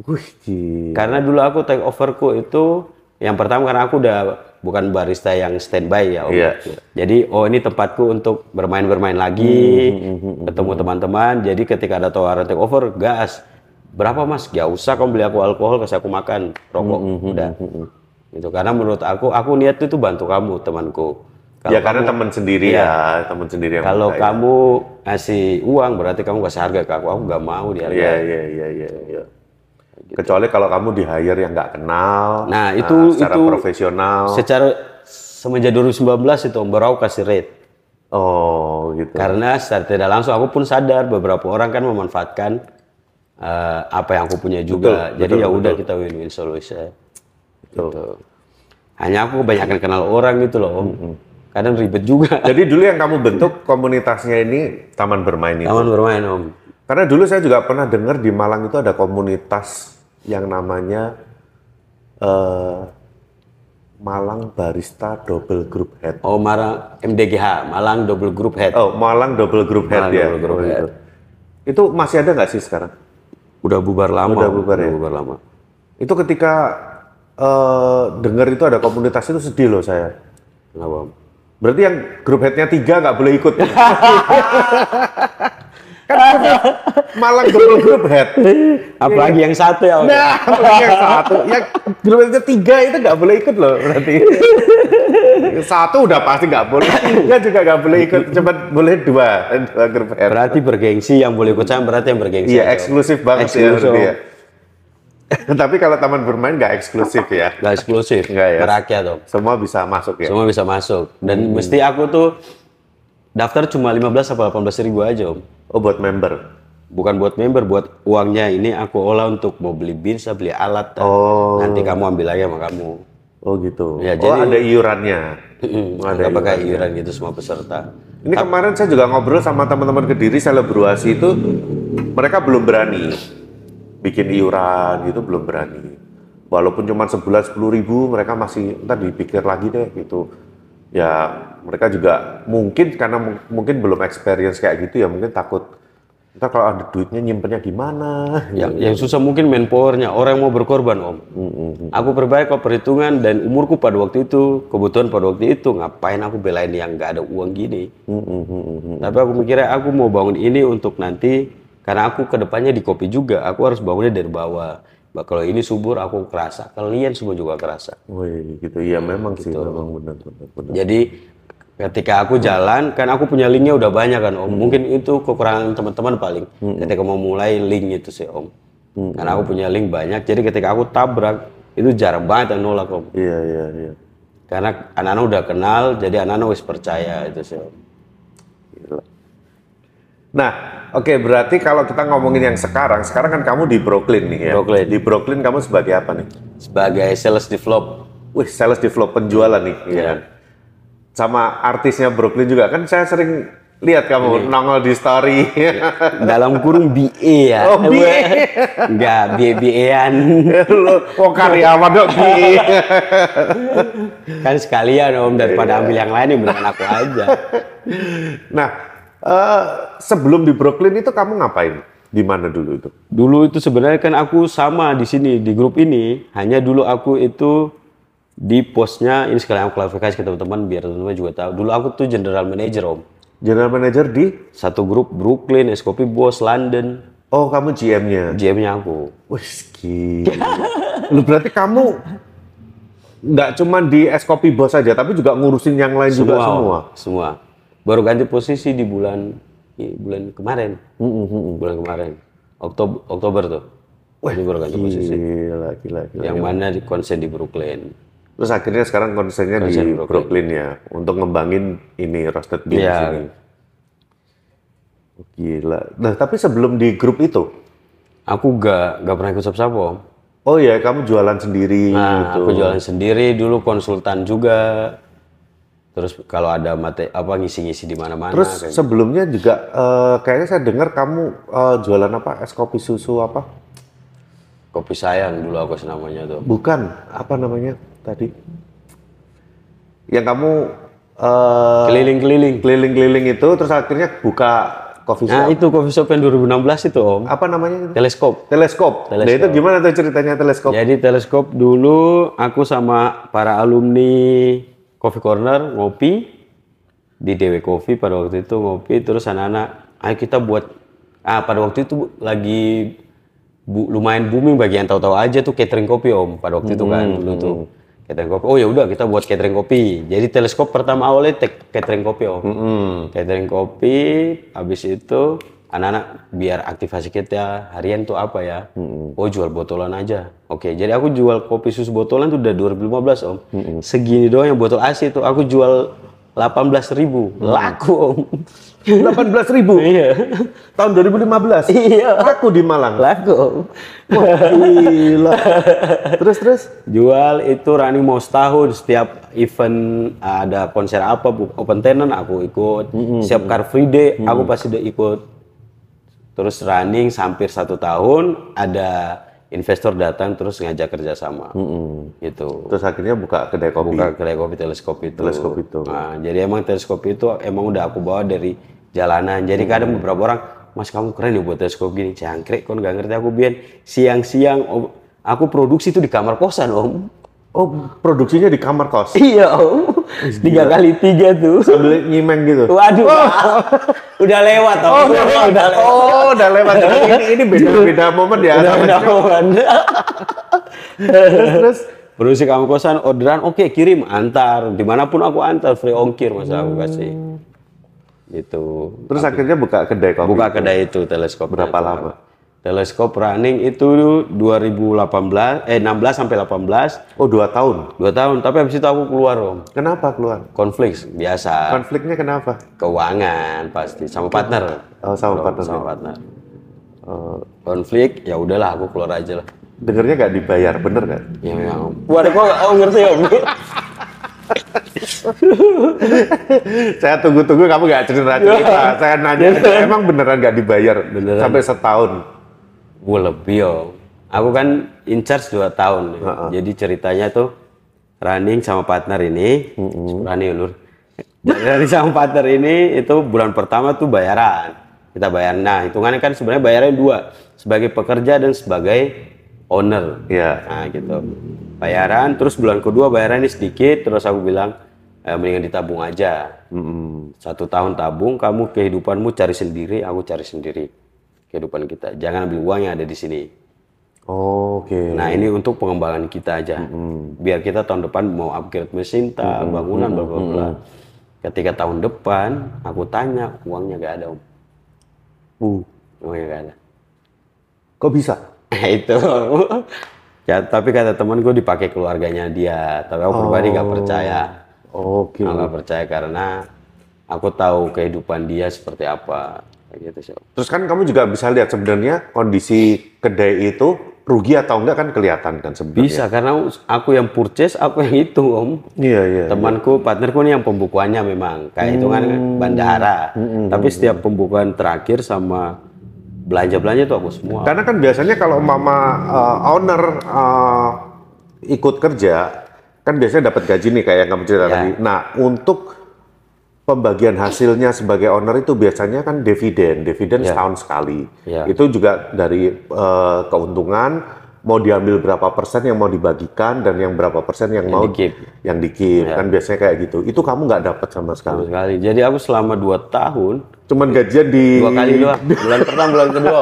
[SPEAKER 2] Wih, gila.
[SPEAKER 1] Karena dulu aku take overku itu yang pertama karena aku udah bukan barista yang standby ya om.
[SPEAKER 2] Iya.
[SPEAKER 1] Jadi oh ini tempatku untuk bermain-bermain lagi,
[SPEAKER 2] Hmm,
[SPEAKER 1] ketemu teman-teman. Jadi ketika ada tawaran take over, gas. Berapa mas? Gak usah kamu beli aku alkohol, kasih aku makan rokok,
[SPEAKER 2] Hmm,
[SPEAKER 1] udah. Itu karena menurut aku, aku niat itu bantu kamu temanku. Kalau
[SPEAKER 2] ya karena teman sendiri ya, teman sendiri yang
[SPEAKER 1] kalau
[SPEAKER 2] ya.
[SPEAKER 1] kamu ngasih uang berarti kamu kasih harga ke aku, aku gak mau dihargai.
[SPEAKER 2] Iya, iya, iya, iya, iya. Kecuali kalau kamu di hire yang nggak kenal.
[SPEAKER 1] Nah, itu-
[SPEAKER 2] secara
[SPEAKER 1] itu-
[SPEAKER 2] profesional.
[SPEAKER 1] Secara semenjak 2019 itu Om, kasih rate.
[SPEAKER 2] Oh, gitu.
[SPEAKER 1] Karena secara tidak langsung aku pun sadar beberapa orang kan memanfaatkan eh, apa yang aku punya juga.
[SPEAKER 2] Betul,
[SPEAKER 1] Jadi ya udah kita win-win solution.
[SPEAKER 2] Betul.
[SPEAKER 1] Gitu. Hanya aku kebanyakan kenal orang gitu loh, Om. Kadang ribet juga. <laughs>
[SPEAKER 2] Jadi dulu yang kamu bentuk komunitasnya ini taman bermain itu.
[SPEAKER 1] Taman bermain, Om.
[SPEAKER 2] Karena dulu saya juga pernah dengar di Malang itu ada komunitas yang namanya eh, Malang Barista Double Group Head.
[SPEAKER 1] Oh, Malang MDGH, Malang Double Group Head.
[SPEAKER 2] Oh, Malang Double Group Head
[SPEAKER 1] Malang
[SPEAKER 2] ya.
[SPEAKER 1] Double Group
[SPEAKER 2] Oh,
[SPEAKER 1] Head.
[SPEAKER 2] itu. Masih ada nggak sih sekarang?
[SPEAKER 1] Udah bubar lama.
[SPEAKER 2] Udah bubar ya?
[SPEAKER 1] bubar lama.
[SPEAKER 2] Itu ketika eh, dengar itu ada komunitas itu sedih loh saya.
[SPEAKER 1] Kenapa, Om?
[SPEAKER 2] Berarti yang grup headnya tiga nggak boleh ikut. <laughs> kan punya Malang double group head.
[SPEAKER 1] Apalagi yang satu ya.
[SPEAKER 2] Nah, yang satu, yang grup headnya tiga itu nggak boleh ikut loh berarti. Satu udah pasti nggak boleh, tiga juga nggak boleh ikut, cuma boleh dua, dua grup head.
[SPEAKER 1] Berarti bergengsi yang boleh ikut sama berarti yang bergengsi.
[SPEAKER 2] Iya, eksklusif banget ya
[SPEAKER 1] Eksklusif,
[SPEAKER 2] berarti
[SPEAKER 1] Om.
[SPEAKER 2] ya. <laughs> Tapi kalau taman bermain nggak eksklusif ya. <laughs>
[SPEAKER 1] Nggak eksklusif,
[SPEAKER 2] Nggak ya?
[SPEAKER 1] Berakyat, Om.
[SPEAKER 2] Semua bisa masuk ya.
[SPEAKER 1] Semua bisa masuk. Dan mesti aku tuh daftar cuma 15 atau 18 ribu aja, Om.
[SPEAKER 2] Oh, buat member.
[SPEAKER 1] Bukan buat member, buat uangnya ini aku olah untuk mau beli binsa, beli alat. dan
[SPEAKER 2] Oh.
[SPEAKER 1] Nanti kamu ambil lagi sama kamu.
[SPEAKER 2] Oh gitu.
[SPEAKER 1] Ya,
[SPEAKER 2] oh
[SPEAKER 1] jadi-
[SPEAKER 2] ada iurannya.
[SPEAKER 1] Ada pakai iuran gitu semua peserta.
[SPEAKER 2] Ini kemarin saya juga ngobrol sama teman-teman Kediri selebrasi itu mereka belum berani bikin iuran gitu belum berani. Walaupun cuma sebulan sepuluh ribu mereka masih ntar dipikir lagi deh gitu. Ya mereka juga mungkin karena mu- mungkin belum experience kayak gitu ya mungkin takut ntar kalau ada duitnya nyimpennya gimana.
[SPEAKER 1] Yang, yang susah mungkin manpowernya, orang yang mau berkorban, Om. Aku perbaik kok perhitungan dan umurku pada waktu itu, kebutuhan pada waktu itu, ngapain aku belain yang nggak ada uang gini. Tapi aku mikirnya aku mau bangun ini untuk nanti, karena aku ke depannya di kopi juga, aku harus bangunnya dari bawah. Bah, Kalau ini subur aku kerasa, kalian semua juga kerasa.
[SPEAKER 2] Wih gitu ya memang sih memang benar benar benar.
[SPEAKER 1] Jadi ketika aku jalan, kan aku punya linknya udah banyak kan om. Mungkin itu kekurangan teman-teman paling. Ketika mau mulai link itu sih om. Karena aku punya link banyak, jadi ketika aku tabrak itu jarang banget yang nolak om.
[SPEAKER 2] Iya iya iya.
[SPEAKER 1] Karena anak-anak udah kenal, jadi anak-anak wis percaya itu sih om.
[SPEAKER 2] Gila. Nah, oke berarti kalau kita ngomongin yang sekarang, sekarang kan kamu di Brooklyn nih ya.
[SPEAKER 1] Brooklyn.
[SPEAKER 2] Di Brooklyn kamu sebagai apa nih?
[SPEAKER 1] Sebagai sales develop,
[SPEAKER 2] Wih, sales develop penjualan nih, ya
[SPEAKER 1] Iya.
[SPEAKER 2] kan? Sama artisnya Brooklyn juga kan saya sering lihat kamu nongol di story.
[SPEAKER 1] dalam kurung BA ya.
[SPEAKER 2] Oh, BA.
[SPEAKER 1] Enggak, BA-an.
[SPEAKER 2] Lu oh karyawan dong Bi.
[SPEAKER 1] kan sekalian om, daripada ambil yang lain yang aku aja.
[SPEAKER 2] Nah, eh, sebelum di Brooklyn itu kamu ngapain? Di mana dulu itu?
[SPEAKER 1] Dulu itu sebenarnya kan aku sama di sini di grup ini, hanya dulu aku itu di posnya ini sekalian aku klarifikasi ke teman-teman biar teman-teman juga tahu. Dulu aku tuh general manager om,
[SPEAKER 2] General manager di?
[SPEAKER 1] satu grup Brooklyn, Escopi Bos, London,
[SPEAKER 2] Oh, kamu GM-nya.
[SPEAKER 1] GM-nya aku.
[SPEAKER 2] Gila. <laughs> Lu berarti kamu nggak cuma di es kopi bos saja, tapi juga ngurusin yang lain juga
[SPEAKER 1] Om.
[SPEAKER 2] semua.
[SPEAKER 1] semua. Baru ganti posisi di bulan bulan kemarin, bulan kemarin, Oktober, Oktober tuh. Ini baru ganti posisi.
[SPEAKER 2] Gila, gila, gila.
[SPEAKER 1] Yang mana di konsen di Brooklyn.
[SPEAKER 2] Terus akhirnya sekarang konsennya di Brooklyn.
[SPEAKER 1] Brooklyn.
[SPEAKER 2] ya, untuk ngembangin ini roasted beans
[SPEAKER 1] Iya.
[SPEAKER 2] ini. Gila. Nah, tapi sebelum di grup itu,
[SPEAKER 1] Aku gak gak pernah ikut siapa om.
[SPEAKER 2] oh ya kamu jualan sendiri
[SPEAKER 1] Nah,
[SPEAKER 2] gitu.
[SPEAKER 1] aku jualan sendiri dulu konsultan juga. Terus kalau ada mate apa ngisi-ngisi di mana-mana.
[SPEAKER 2] Terus
[SPEAKER 1] kayak-
[SPEAKER 2] sebelumnya juga eh, kayaknya saya dengar kamu eh, jualan apa? Es kopi susu apa?
[SPEAKER 1] kopi sayang dulu aku namanya tuh.
[SPEAKER 2] Bukan, apa namanya tadi? Yang kamu eh,
[SPEAKER 1] Keliling-keliling.
[SPEAKER 2] keliling-keliling itu terus akhirnya buka coffee shop.
[SPEAKER 1] Nah itu coffee shop yang 2016 itu om.
[SPEAKER 2] Apa namanya?
[SPEAKER 1] Teleskop.
[SPEAKER 2] Teleskop. Nah
[SPEAKER 1] Teleskop.
[SPEAKER 2] itu gimana tuh ceritanya teleskop?
[SPEAKER 1] Jadi teleskop dulu aku sama para alumni Coffee Corner ngopi. Di Dewe Coffee pada waktu itu ngopi terus anak-anak ayo kita buat ah pada waktu itu lagi bu- lumayan booming bagi yang tahu-tahu aja tuh catering kopi om pada waktu itu kan dulu tuh. Catering kopi oh ya udah kita buat catering kopi. Jadi teleskop pertama awalnya tek- catering kopi om.
[SPEAKER 2] Hmm.
[SPEAKER 1] catering kopi habis itu anak-anak biar aktivasi kita harian tuh apa ya oh jual botolan aja oke jadi aku jual kopi susu botolan tuh udah 2015 om segini doang yang botol AC tuh aku jual 18.000 ribu laku om <laughs>
[SPEAKER 2] 18 ribu
[SPEAKER 1] Iya.
[SPEAKER 2] tahun 2015.
[SPEAKER 1] Iya.
[SPEAKER 2] Aku di Malang.
[SPEAKER 1] Laku.
[SPEAKER 2] Wah, gila. terus terus.
[SPEAKER 1] Jual itu running mau setahun setiap event ada konser apa bu- open tenant aku ikut. Setiap car free day aku pasti udah ikut. Terus running hampir satu tahun ada investor datang terus ngajak kerjasama. Gitu.
[SPEAKER 2] Terus akhirnya buka kedai kopi.
[SPEAKER 1] buka kedai kopi teleskop itu.
[SPEAKER 2] Teleskop itu.
[SPEAKER 1] Nah, jadi emang teleskop itu emang udah aku bawa dari jalanan. Jadi kadang beberapa orang, Mas kamu keren ya buat teleskop gini. Cangkrek, kon nggak ngerti aku biar siang-siang om, aku produksi itu di kamar kosan om.
[SPEAKER 2] Oh, produksinya di kamar kos.
[SPEAKER 1] Iya om, tiga kali tiga tuh.
[SPEAKER 2] Sambil nyimeng gitu.
[SPEAKER 1] Waduh, <laughs> udah lewat om.
[SPEAKER 2] Oh, udah lewat.
[SPEAKER 1] udah lewat.
[SPEAKER 2] Oh, udah lewat. ini ini beda-beda momen ya.
[SPEAKER 1] Udah
[SPEAKER 2] sama
[SPEAKER 1] lewat.
[SPEAKER 2] terus terus
[SPEAKER 1] Produksi kamar kosan orderan, oke kirim antar di mana pun aku antar free ongkir masa aku kasih. Gitu.
[SPEAKER 2] terus akhirnya buka kedai kopi.
[SPEAKER 1] buka kedai itu teleskop
[SPEAKER 2] Berapa lama?
[SPEAKER 1] Teleskop running itu 2018 eh 16 sampai 18
[SPEAKER 2] Oh, dua tahun.
[SPEAKER 1] dua tahun tapi habis itu aku keluar om
[SPEAKER 2] Kenapa keluar?
[SPEAKER 1] konflik biasa
[SPEAKER 2] Konfliknya kenapa?
[SPEAKER 1] keuangan pasti sama partner
[SPEAKER 2] Oh, sama partner.
[SPEAKER 1] sama partner
[SPEAKER 2] Oh,
[SPEAKER 1] konflik ya udahlah aku keluar aja lah
[SPEAKER 2] dengernya nggak dibayar, bener nggak?
[SPEAKER 1] ya memang waduh kok oh ngerti om <laughs>
[SPEAKER 2] Saya tunggu-tunggu kamu nggak cerita-cerita. Saya nanya, emang beneran nggak dibayar
[SPEAKER 1] Beneran.
[SPEAKER 2] sampai setahun?
[SPEAKER 1] Gue lebih om aku kan in charge dua tahun. Jadi ceritanya tuh running sama partner ini. Running lur running sama partner ini itu bulan pertama tuh bayaran. Kita bayar nah hitungannya kan sebenarnya bayarnya dua. Sebagai pekerja dan sebagai owner.
[SPEAKER 2] Iya.
[SPEAKER 1] nah gitu. Bayaran terus bulan kedua bayarannya sedikit. Terus aku bilang eh, mendingan ditabung aja.
[SPEAKER 2] Mm-mm.
[SPEAKER 1] satu tahun tabung kamu kehidupanmu cari sendiri aku cari sendiri kehidupan kita. Jangan ambil uang yang ada di sini.
[SPEAKER 2] Oke.
[SPEAKER 1] nah ini untuk pengembangan kita aja. Biar kita tahun depan mau upgrade mesin tak bangunan bla bla bla. Ketika tahun depan aku tanya uangnya gak ada om.
[SPEAKER 2] Uh,
[SPEAKER 1] uangnya gak ada.
[SPEAKER 2] Kok bisa? <laughs>
[SPEAKER 1] itu. Ya tapi kata temanku dipakai keluarganya dia. Tapi aku pribadi gak percaya.
[SPEAKER 2] Oke.
[SPEAKER 1] aku gak percaya karena aku tahu kehidupan dia seperti apa gitu.
[SPEAKER 2] Terus kan kamu juga bisa lihat sebenarnya kondisi kedai itu rugi atau enggak kan kelihatan kan sebenarnya.
[SPEAKER 1] Bisa karena aku yang purchase, aku yang hitung om.
[SPEAKER 2] Iya iya.
[SPEAKER 1] Temanku, partnerku ini yang pembukuannya memang kayak hitungan bandara. Tapi setiap pembukuan terakhir sama belanja-belanja itu aku semua.
[SPEAKER 2] Karena kan biasanya kalau mama uh, owner uh, ikut kerja, kan biasanya dapat gaji nih kayak yang kamu cerita
[SPEAKER 1] Ya.
[SPEAKER 2] tadi. Nah, untuk pembagian hasilnya sebagai owner itu biasanya kan dividen, dividen
[SPEAKER 1] Ya.
[SPEAKER 2] setahun sekali.
[SPEAKER 1] Ya.
[SPEAKER 2] Itu juga dari uh, keuntungan mau diambil berapa persen yang mau dibagikan dan yang berapa persen yang, mau
[SPEAKER 1] di-keep.
[SPEAKER 2] yang di keep. kan biasanya kayak gitu. Itu kamu nggak dapat sama
[SPEAKER 1] Sama
[SPEAKER 2] sekali.
[SPEAKER 1] sekali. Jadi aku selama dua tahun,
[SPEAKER 2] Cuman gajian di
[SPEAKER 1] dua kali doang. Bulan pertama, bulan kedua.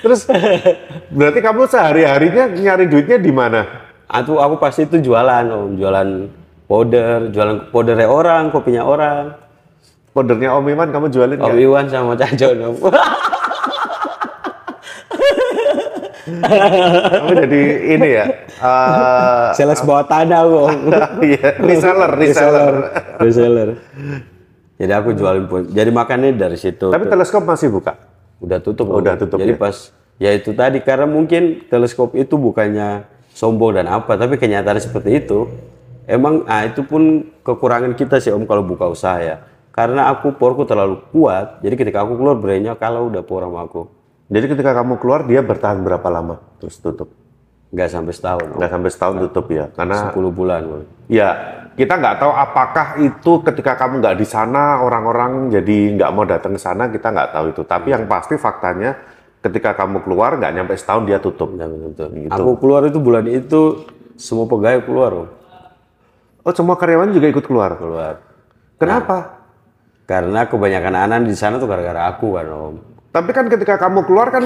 [SPEAKER 2] Terus berarti kamu sehari-harinya nyari duitnya di mana?
[SPEAKER 1] Aku, aku pasti itu jualan om. Jualan powder, jualan powdernya orang, kopinya orang.
[SPEAKER 2] Powdernya Om Iman kamu jualin
[SPEAKER 1] Om
[SPEAKER 2] nggak?
[SPEAKER 1] Iwan sama Cajon om.
[SPEAKER 2] Kamu jadi ini ya? eh,
[SPEAKER 1] Sales bawah tanah om. <laughs>
[SPEAKER 2] Iya, reseller, reseller.
[SPEAKER 1] reseller. Jadi aku jualin pun. Jadi makannya dari situ.
[SPEAKER 2] Tapi teleskop masih buka.
[SPEAKER 1] udah tutup.
[SPEAKER 2] Oh,
[SPEAKER 1] Om.
[SPEAKER 2] udah tutup,
[SPEAKER 1] Jadi
[SPEAKER 2] ya?
[SPEAKER 1] pas ya itu tadi karena mungkin teleskop itu bukannya sombong dan apa, tapi kenyataan seperti itu. Emang ah itu pun kekurangan kita sih Om kalau buka usaha ya. Karena aku porku terlalu kuat, jadi ketika aku keluar brandnya kalau udah sama aku.
[SPEAKER 2] Jadi ketika kamu keluar dia bertahan berapa lama terus tutup?
[SPEAKER 1] Nggak sampai setahun.
[SPEAKER 2] Nggak sampai setahun tutup ya? Karena
[SPEAKER 1] 10 bulan.
[SPEAKER 2] Ya kita nggak tahu apakah itu ketika kamu nggak di sana orang-orang jadi nggak mau datang ke sana kita nggak tahu itu. Tapi yang pasti faktanya ketika kamu keluar nggak nyampe setahun dia tutup.
[SPEAKER 1] Betul, betul.
[SPEAKER 2] Gitu.
[SPEAKER 1] Aku keluar itu bulan itu semua pegawai keluar, Om.
[SPEAKER 2] Oh semua karyawan juga ikut keluar.
[SPEAKER 1] Keluar.
[SPEAKER 2] Kenapa?
[SPEAKER 1] Karena kebanyakan anak di sana tuh gara-gara aku kan, Om.
[SPEAKER 2] Tapi kan ketika kamu keluar kan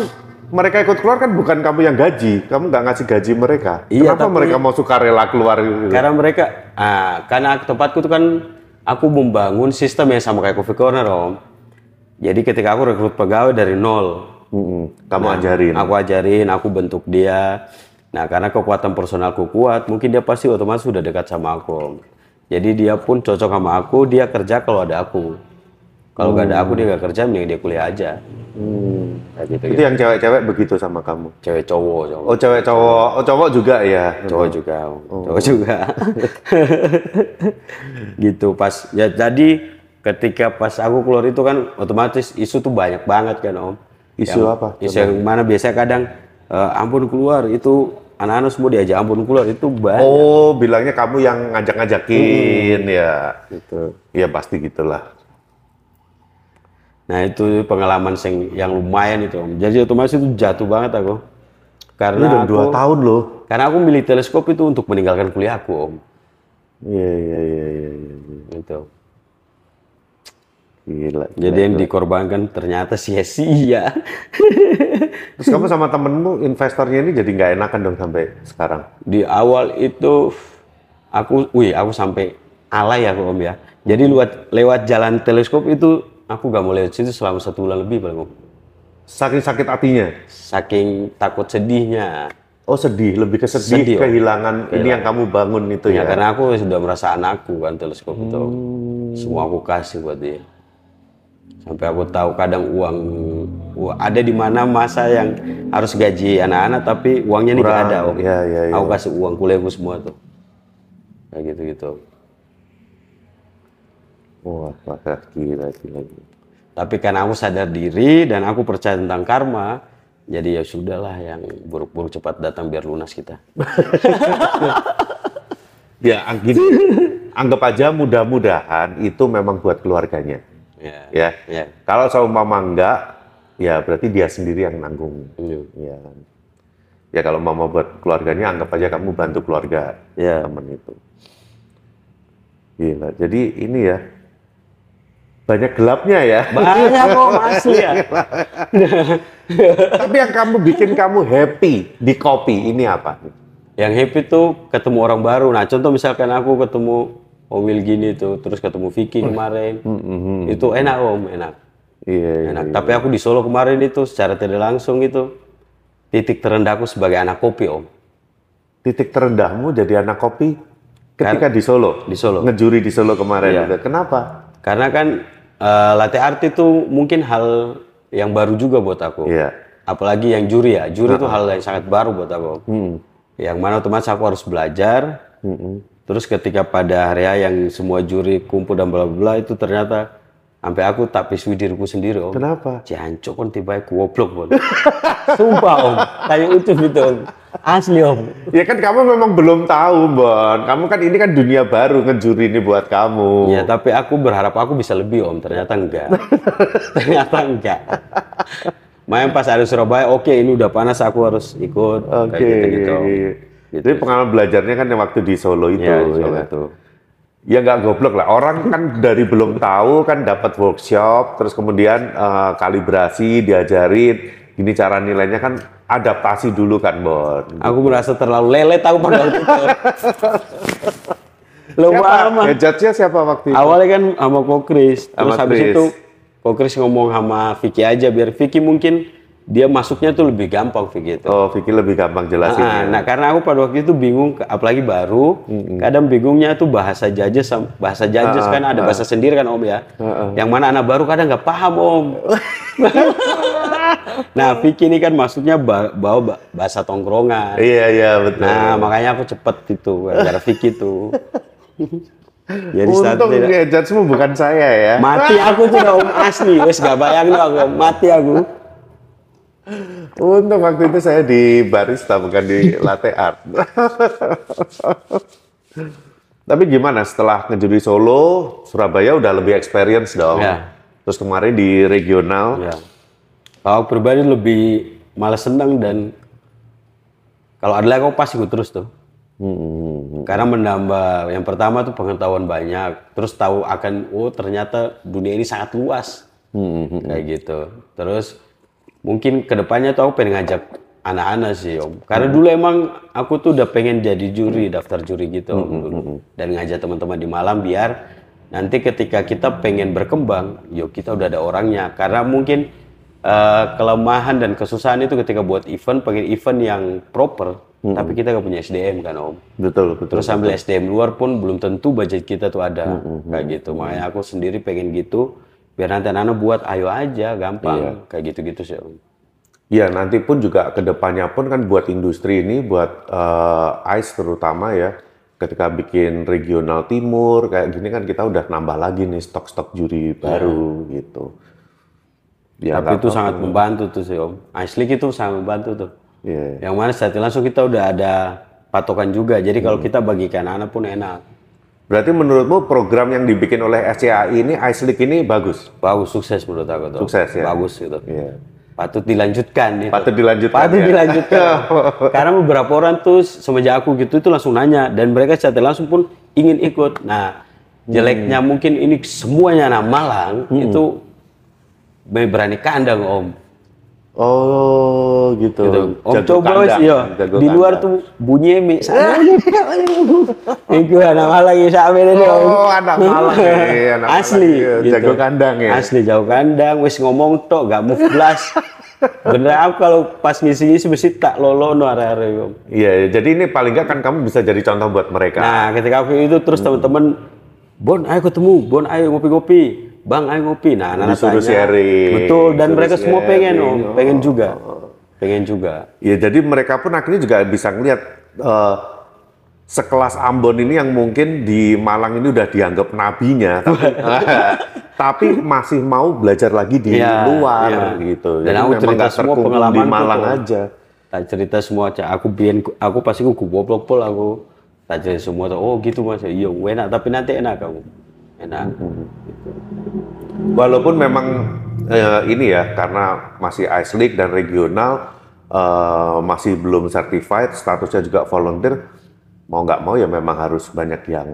[SPEAKER 2] mereka ikut keluar kan bukan kamu yang gaji, kamu nggak ngasih gaji mereka.
[SPEAKER 1] Iya,
[SPEAKER 2] Kenapa
[SPEAKER 1] tapi-
[SPEAKER 2] mereka mau suka rela keluar gitu?
[SPEAKER 1] Karena mereka, ah, karena tempatku tuh kan aku membangun sistem yang sama kayak Coffee Corner, Om. Jadi ketika aku rekrut pegawai dari nol,
[SPEAKER 2] Kamu
[SPEAKER 1] Nah,
[SPEAKER 2] ajarin.
[SPEAKER 1] aku ajarin, aku bentuk dia. Nah, karena kekuatan personalku kuat, mungkin dia pasti otomatis sudah dekat sama aku. Jadi dia pun cocok sama aku, dia kerja kalau ada aku. Kalau nggak ada aku dia nggak kerja, mending dia kuliah aja.
[SPEAKER 2] Hmm.
[SPEAKER 1] Kayak gitu.
[SPEAKER 2] Itu yang cewek-cewek begitu sama kamu.
[SPEAKER 1] Cewek cowok, cowok.
[SPEAKER 2] Oh, cewek cowok, oh cowok juga ya.
[SPEAKER 1] cowok juga om. cowok juga <laughs> gitu pas ya jadi ketika pas aku keluar itu kan otomatis isu tuh banyak banget kan om
[SPEAKER 2] Isu
[SPEAKER 1] Yang-
[SPEAKER 2] apa?
[SPEAKER 1] isu yang mana biasanya kadang eh, ampun keluar itu anak-anak semua diajak ampun keluar itu banyak
[SPEAKER 2] Oh, bilangnya kamu yang ngajak-ngajakin ya.
[SPEAKER 1] gitu
[SPEAKER 2] Iya pasti gitulah.
[SPEAKER 1] nah itu pengalaman sing- yang lumayan itu om jadi otomatis itu jatuh banget aku karena
[SPEAKER 2] udah
[SPEAKER 1] aku,
[SPEAKER 2] dua tahun loh.
[SPEAKER 1] karena aku milih teleskop itu untuk meninggalkan kuliahku om
[SPEAKER 2] Iya, iya, iya, iya, iya.
[SPEAKER 1] gitu
[SPEAKER 2] Gila.
[SPEAKER 1] jadi yang dikorbankan ternyata sia-sia <laughs>
[SPEAKER 2] Terus kamu sama temenmu investornya ini jadi nggak enakan dong sampai sekarang?
[SPEAKER 1] di awal itu aku, wih aku sampai alay aku om ya. Jadi lewat lewat jalan teleskop itu aku gak mau lewat situ selama satu bulan lebih paling om.
[SPEAKER 2] Saking sakit hatinya?
[SPEAKER 1] Saking takut sedihnya.
[SPEAKER 2] Oh sedih, lebih ke sedih,
[SPEAKER 1] Sedih, Om.
[SPEAKER 2] kehilangan ini yang kamu bangun itu
[SPEAKER 1] Ya,
[SPEAKER 2] ya?
[SPEAKER 1] karena aku sudah merasa anakku kan teleskop itu.
[SPEAKER 2] Hmm.
[SPEAKER 1] Semua aku kasih buat dia. Sampai aku tahu kadang uang, ada di mana masa yang harus gaji anak-anak tapi uangnya nih ada om.
[SPEAKER 2] ya, ya, ya.
[SPEAKER 1] Aku kasih uang kuliahku semua tuh. Kayak gitu-gitu.
[SPEAKER 2] Wah, wah, gila, gila, gila.
[SPEAKER 1] Tapi karena aku sadar diri dan aku percaya tentang karma, jadi ya sudahlah yang buruk-buruk cepat datang biar lunas kita. <laughs>
[SPEAKER 2] Ya, gini, anggap aja mudah-mudahan itu memang buat keluarganya.
[SPEAKER 1] Ya.
[SPEAKER 2] Ya,
[SPEAKER 1] Ya.
[SPEAKER 2] kalau seumpama enggak, ya berarti dia sendiri yang nanggung.
[SPEAKER 1] Iya.
[SPEAKER 2] Ya, ya kalau mama buat keluarganya, anggap aja kamu bantu keluarga
[SPEAKER 1] Ya.
[SPEAKER 2] temen itu. Gila, jadi ini ya, banyak gelapnya ya.
[SPEAKER 1] Banyak kok <laughs> asli ya.
[SPEAKER 2] Tapi yang kamu bikin kamu happy di kopi ini apa?
[SPEAKER 1] Yang happy tuh ketemu orang baru. Nah, contoh misalkan aku ketemu Omil gini tuh, terus ketemu Vicky kemarin. Itu enak om, enak.
[SPEAKER 2] Iya, iya.
[SPEAKER 1] Enak. Tapi aku di Solo kemarin itu secara tidak langsung itu titik terendahku sebagai anak kopi om.
[SPEAKER 2] Titik terendahmu jadi anak kopi ketika di Solo.
[SPEAKER 1] Di Solo.
[SPEAKER 2] Ngejuri di Solo kemarin.
[SPEAKER 1] Iya.
[SPEAKER 2] itu. Kenapa?
[SPEAKER 1] Karena kan eh, latte art itu mungkin hal yang baru juga buat aku.
[SPEAKER 2] Iya.
[SPEAKER 1] Apalagi yang juri ya. Juri itu hal yang sangat baru buat aku.
[SPEAKER 2] Hmm.
[SPEAKER 1] Yang mana otomatis aku harus belajar. Terus ketika pada hari H yang semua juri kumpul dan bla bla itu ternyata sampai aku tak pisui diriku sendiri om.
[SPEAKER 2] Kenapa?
[SPEAKER 1] Jancok kan tiba aku goblok om. <laughs> Sumpah om. Kayak utuh gitu om. Asli om.
[SPEAKER 2] Ya kan kamu memang belum tahu, Bon. Kamu kan ini kan dunia baru ngejuri ini buat kamu.
[SPEAKER 1] Ya tapi aku berharap aku bisa lebih om. Ternyata enggak. <laughs> Ternyata enggak. Main pas ada Surabaya, oke ini udah panas aku harus ikut.
[SPEAKER 2] Oke.
[SPEAKER 1] Kayak gitu-gitu.
[SPEAKER 2] Jadi pengalaman belajarnya kan yang waktu di Solo itu.
[SPEAKER 1] Ya, di Solo
[SPEAKER 2] ya.
[SPEAKER 1] itu.
[SPEAKER 2] Ya nggak goblok lah. Orang kan dari belum tahu kan dapat workshop, terus kemudian eh, kalibrasi, diajarin. Ini cara nilainya kan adaptasi dulu kan, Bon.
[SPEAKER 1] Aku merasa terlalu lelet aku pada waktu itu. Lupa
[SPEAKER 2] Siapa? Ya, judge-nya siapa waktu itu?
[SPEAKER 1] Awalnya kan sama Kokris, terus
[SPEAKER 2] Sama
[SPEAKER 1] habis
[SPEAKER 2] Chris.
[SPEAKER 1] itu Kokris ngomong sama Vicky aja biar Vicky mungkin dia masuknya tuh lebih gampang Vicky itu.
[SPEAKER 2] Oh, Vicky lebih gampang jelasinnya.
[SPEAKER 1] Nah, nah, karena aku pada waktu itu bingung, apalagi baru, kadang bingungnya tuh bahasa jajes, bahasa jajes kan ada bahasa sendiri kan om ya, yang mana anak baru kadang nggak paham om. <laughs> nah, Vicky ini kan maksudnya ba- bawa ba- bahasa tongkrongan.
[SPEAKER 2] Iya, iya, betul.
[SPEAKER 1] Nah, makanya aku cepet itu gara-gara Vicky tuh. <laughs> Jadi
[SPEAKER 2] Untung
[SPEAKER 1] tidak-
[SPEAKER 2] ya, judge-mu bukan saya ya.
[SPEAKER 1] mati aku tuh om asli, wes gak bayang aku, mati aku.
[SPEAKER 2] Untung waktu itu saya di barista bukan di latte art. <laughs> Tapi gimana setelah ngejuri Solo, Surabaya udah lebih experience dong.
[SPEAKER 1] Ya.
[SPEAKER 2] Terus kemarin di regional,
[SPEAKER 1] Ya. Kalau pribadi lebih malas senang dan kalau ada aku pasti ikut terus tuh.
[SPEAKER 2] Hmm,
[SPEAKER 1] Karena menambah yang pertama tuh pengetahuan banyak, terus tahu akan oh ternyata dunia ini sangat luas.
[SPEAKER 2] hmm,
[SPEAKER 1] Kayak gitu. Terus mungkin ke depannya tuh aku pengen ngajak anak-anak sih om. Karena dulu emang aku tuh udah pengen jadi juri, daftar juri gitu om, dulu. Dan ngajak teman-teman di malam biar nanti ketika kita pengen berkembang, yuk kita udah ada orangnya. Karena mungkin eh, kelemahan dan kesusahan itu ketika buat event, pengen event yang proper, tapi kita nggak punya SDM kan om.
[SPEAKER 2] Betul, betul.
[SPEAKER 1] Terus ambil SDM luar pun belum tentu budget kita tuh ada kayak gitu. Makanya aku sendiri pengen gitu biar nanti anak-anak buat ayo aja gampang kayak gitu-gitu sih om.
[SPEAKER 2] Iya, nanti pun juga ke depannya pun kan buat industri ini, buat eh, ICE terutama ya, ketika bikin regional timur kayak gini kan kita udah nambah lagi nih stok-stok juri baru gitu. Ya,
[SPEAKER 1] Tapi itu sangat membantu tuh sih om. Icelik itu sangat membantu tuh.
[SPEAKER 2] Iya.
[SPEAKER 1] Yang mana setelah langsung kita udah ada patokan juga. Jadi kalau
[SPEAKER 2] Hmm.
[SPEAKER 1] kita bagikan anak pun enak.
[SPEAKER 2] Berarti menurutmu program yang dibikin oleh SCAI ini, ICE ini bagus?
[SPEAKER 1] Bagus, sukses menurut aku tuh.
[SPEAKER 2] Sukses ya?
[SPEAKER 1] Bagus gitu.
[SPEAKER 2] Iya.
[SPEAKER 1] Patut dilanjutkan itu.
[SPEAKER 2] Patut dilanjutkan
[SPEAKER 1] Patut
[SPEAKER 2] ya?
[SPEAKER 1] dilanjutkan. <laughs> Karena beberapa orang tuh semenjak aku gitu itu langsung nanya dan mereka secara langsung pun ingin ikut. Nah, jeleknya
[SPEAKER 2] Hmm.
[SPEAKER 1] mungkin ini semuanya anak Malang itu berani kandang om.
[SPEAKER 2] Oh gitu.
[SPEAKER 1] Gitu. Om
[SPEAKER 2] Jago
[SPEAKER 1] coba iya.
[SPEAKER 2] jago
[SPEAKER 1] Di luar tuh bunyi mi <laughs> sana. Iku anak Malang ya sampe ini.
[SPEAKER 2] Oh, anak Malang ya, <laughs>
[SPEAKER 1] Asli.
[SPEAKER 2] Ya. Jago kandang ya?
[SPEAKER 1] Asli jago kandang. Wes ngomong tok gak move blast. <laughs> Bener aku kalau pas ngisi-ngisi mesti tak lolo no area-area om.
[SPEAKER 2] Iya, jadi ini paling nggak kan kamu bisa jadi contoh buat mereka.
[SPEAKER 1] Nah, ketika aku itu terus teman-teman, Bon, ayo ketemu, Bon, ayo ngopi-ngopi, Bang, ayo ngopi. Nah, anak
[SPEAKER 2] Disuruh sharing,
[SPEAKER 1] Betul, dan
[SPEAKER 2] disuruh
[SPEAKER 1] mereka semua pengen,
[SPEAKER 2] sharing,
[SPEAKER 1] om, pengen juga, pengen juga.
[SPEAKER 2] Ya jadi mereka pun akhirnya juga bisa ngelihat eh, sekelas Ambon ini yang mungkin di Malang ini udah dianggap nabinya, tapi, <laughs> <laughs> tapi masih mau belajar lagi di
[SPEAKER 1] Iya,
[SPEAKER 2] luar
[SPEAKER 1] iya.
[SPEAKER 2] gitu.
[SPEAKER 1] Dan
[SPEAKER 2] Jadi
[SPEAKER 1] aku cerita semua
[SPEAKER 2] terkungkung di Malang
[SPEAKER 1] tuh.
[SPEAKER 2] aja.
[SPEAKER 1] Tak cerita semua, Cak. Aku bikin, aku pasti aku pol aku. Tak cerita semua tuh, oh gitu mas, iya enak, tapi nanti enak kamu, enak.
[SPEAKER 2] Walaupun memang eh, ini ya karena masih ice league dan regional eh, masih belum certified, statusnya juga volunteer, mau nggak mau ya memang harus banyak yang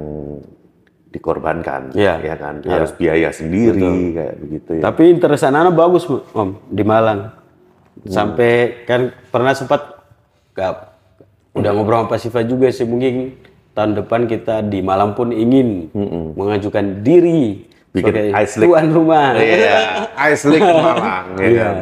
[SPEAKER 2] dikorbankan,
[SPEAKER 1] Iya,
[SPEAKER 2] ya kan,
[SPEAKER 1] iya.
[SPEAKER 2] harus biaya sendiri kayak begitu ya.
[SPEAKER 1] Tapi interest anak bagus, Om, di Malang. Sampai kan pernah sempat gak, udah ngobrol sama Siva juga sih mungkin tahun depan kita di Malang pun ingin mengajukan diri
[SPEAKER 2] Bikin
[SPEAKER 1] sebagai
[SPEAKER 2] ice league.
[SPEAKER 1] tuan rumah.
[SPEAKER 2] Iya, ice league <laughs> Malang, ya
[SPEAKER 1] Iya.
[SPEAKER 2] kan.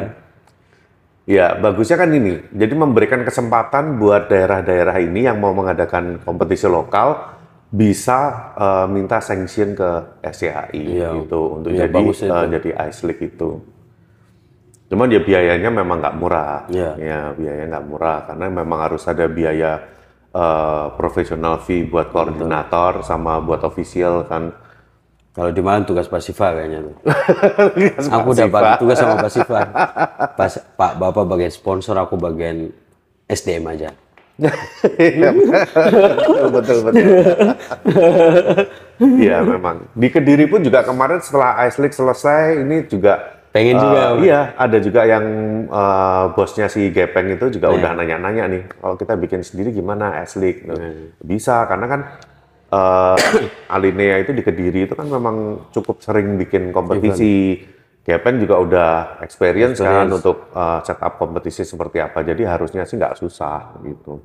[SPEAKER 2] Ya, bagusnya kan ini. Jadi memberikan kesempatan buat daerah-daerah ini yang mau mengadakan kompetisi lokal bisa eh, minta sanction ke SCAI
[SPEAKER 1] Iya.
[SPEAKER 2] gitu untuk
[SPEAKER 1] Iya,
[SPEAKER 2] jadi eh, jadi ice league itu. Cuman ya biayanya memang nggak murah.
[SPEAKER 1] Iya.
[SPEAKER 2] Ya, biayanya nggak murah karena memang harus ada biaya eh, profesional fee buat koordinator sama buat official kan.
[SPEAKER 1] Kalau di Malang tugas Pak Siva kayaknya tuh. <laughs> Aku udah bagi tugas sama Pak Siva. <laughs> Pas, Pak Bapak bagian sponsor, aku bagian SDM aja.
[SPEAKER 2] betul betul betul. Iya memang. Di Kediri pun juga kemarin setelah Ice League selesai ini juga
[SPEAKER 1] Pengen
[SPEAKER 2] eh,
[SPEAKER 1] juga.
[SPEAKER 2] Iya, ada juga yang eh, bosnya si Gepeng itu juga
[SPEAKER 1] Iya.
[SPEAKER 2] udah nanya-nanya nih, kalau kita bikin sendiri gimana Ice League? Nah,
[SPEAKER 1] Iya.
[SPEAKER 2] Bisa karena kan eh, <coughs> Alinea itu di Kediri itu kan memang cukup sering bikin kompetisi. Gepeng juga udah experience, kan
[SPEAKER 1] Experience.
[SPEAKER 2] untuk eh, setup kompetisi seperti apa. Jadi harusnya sih nggak susah gitu.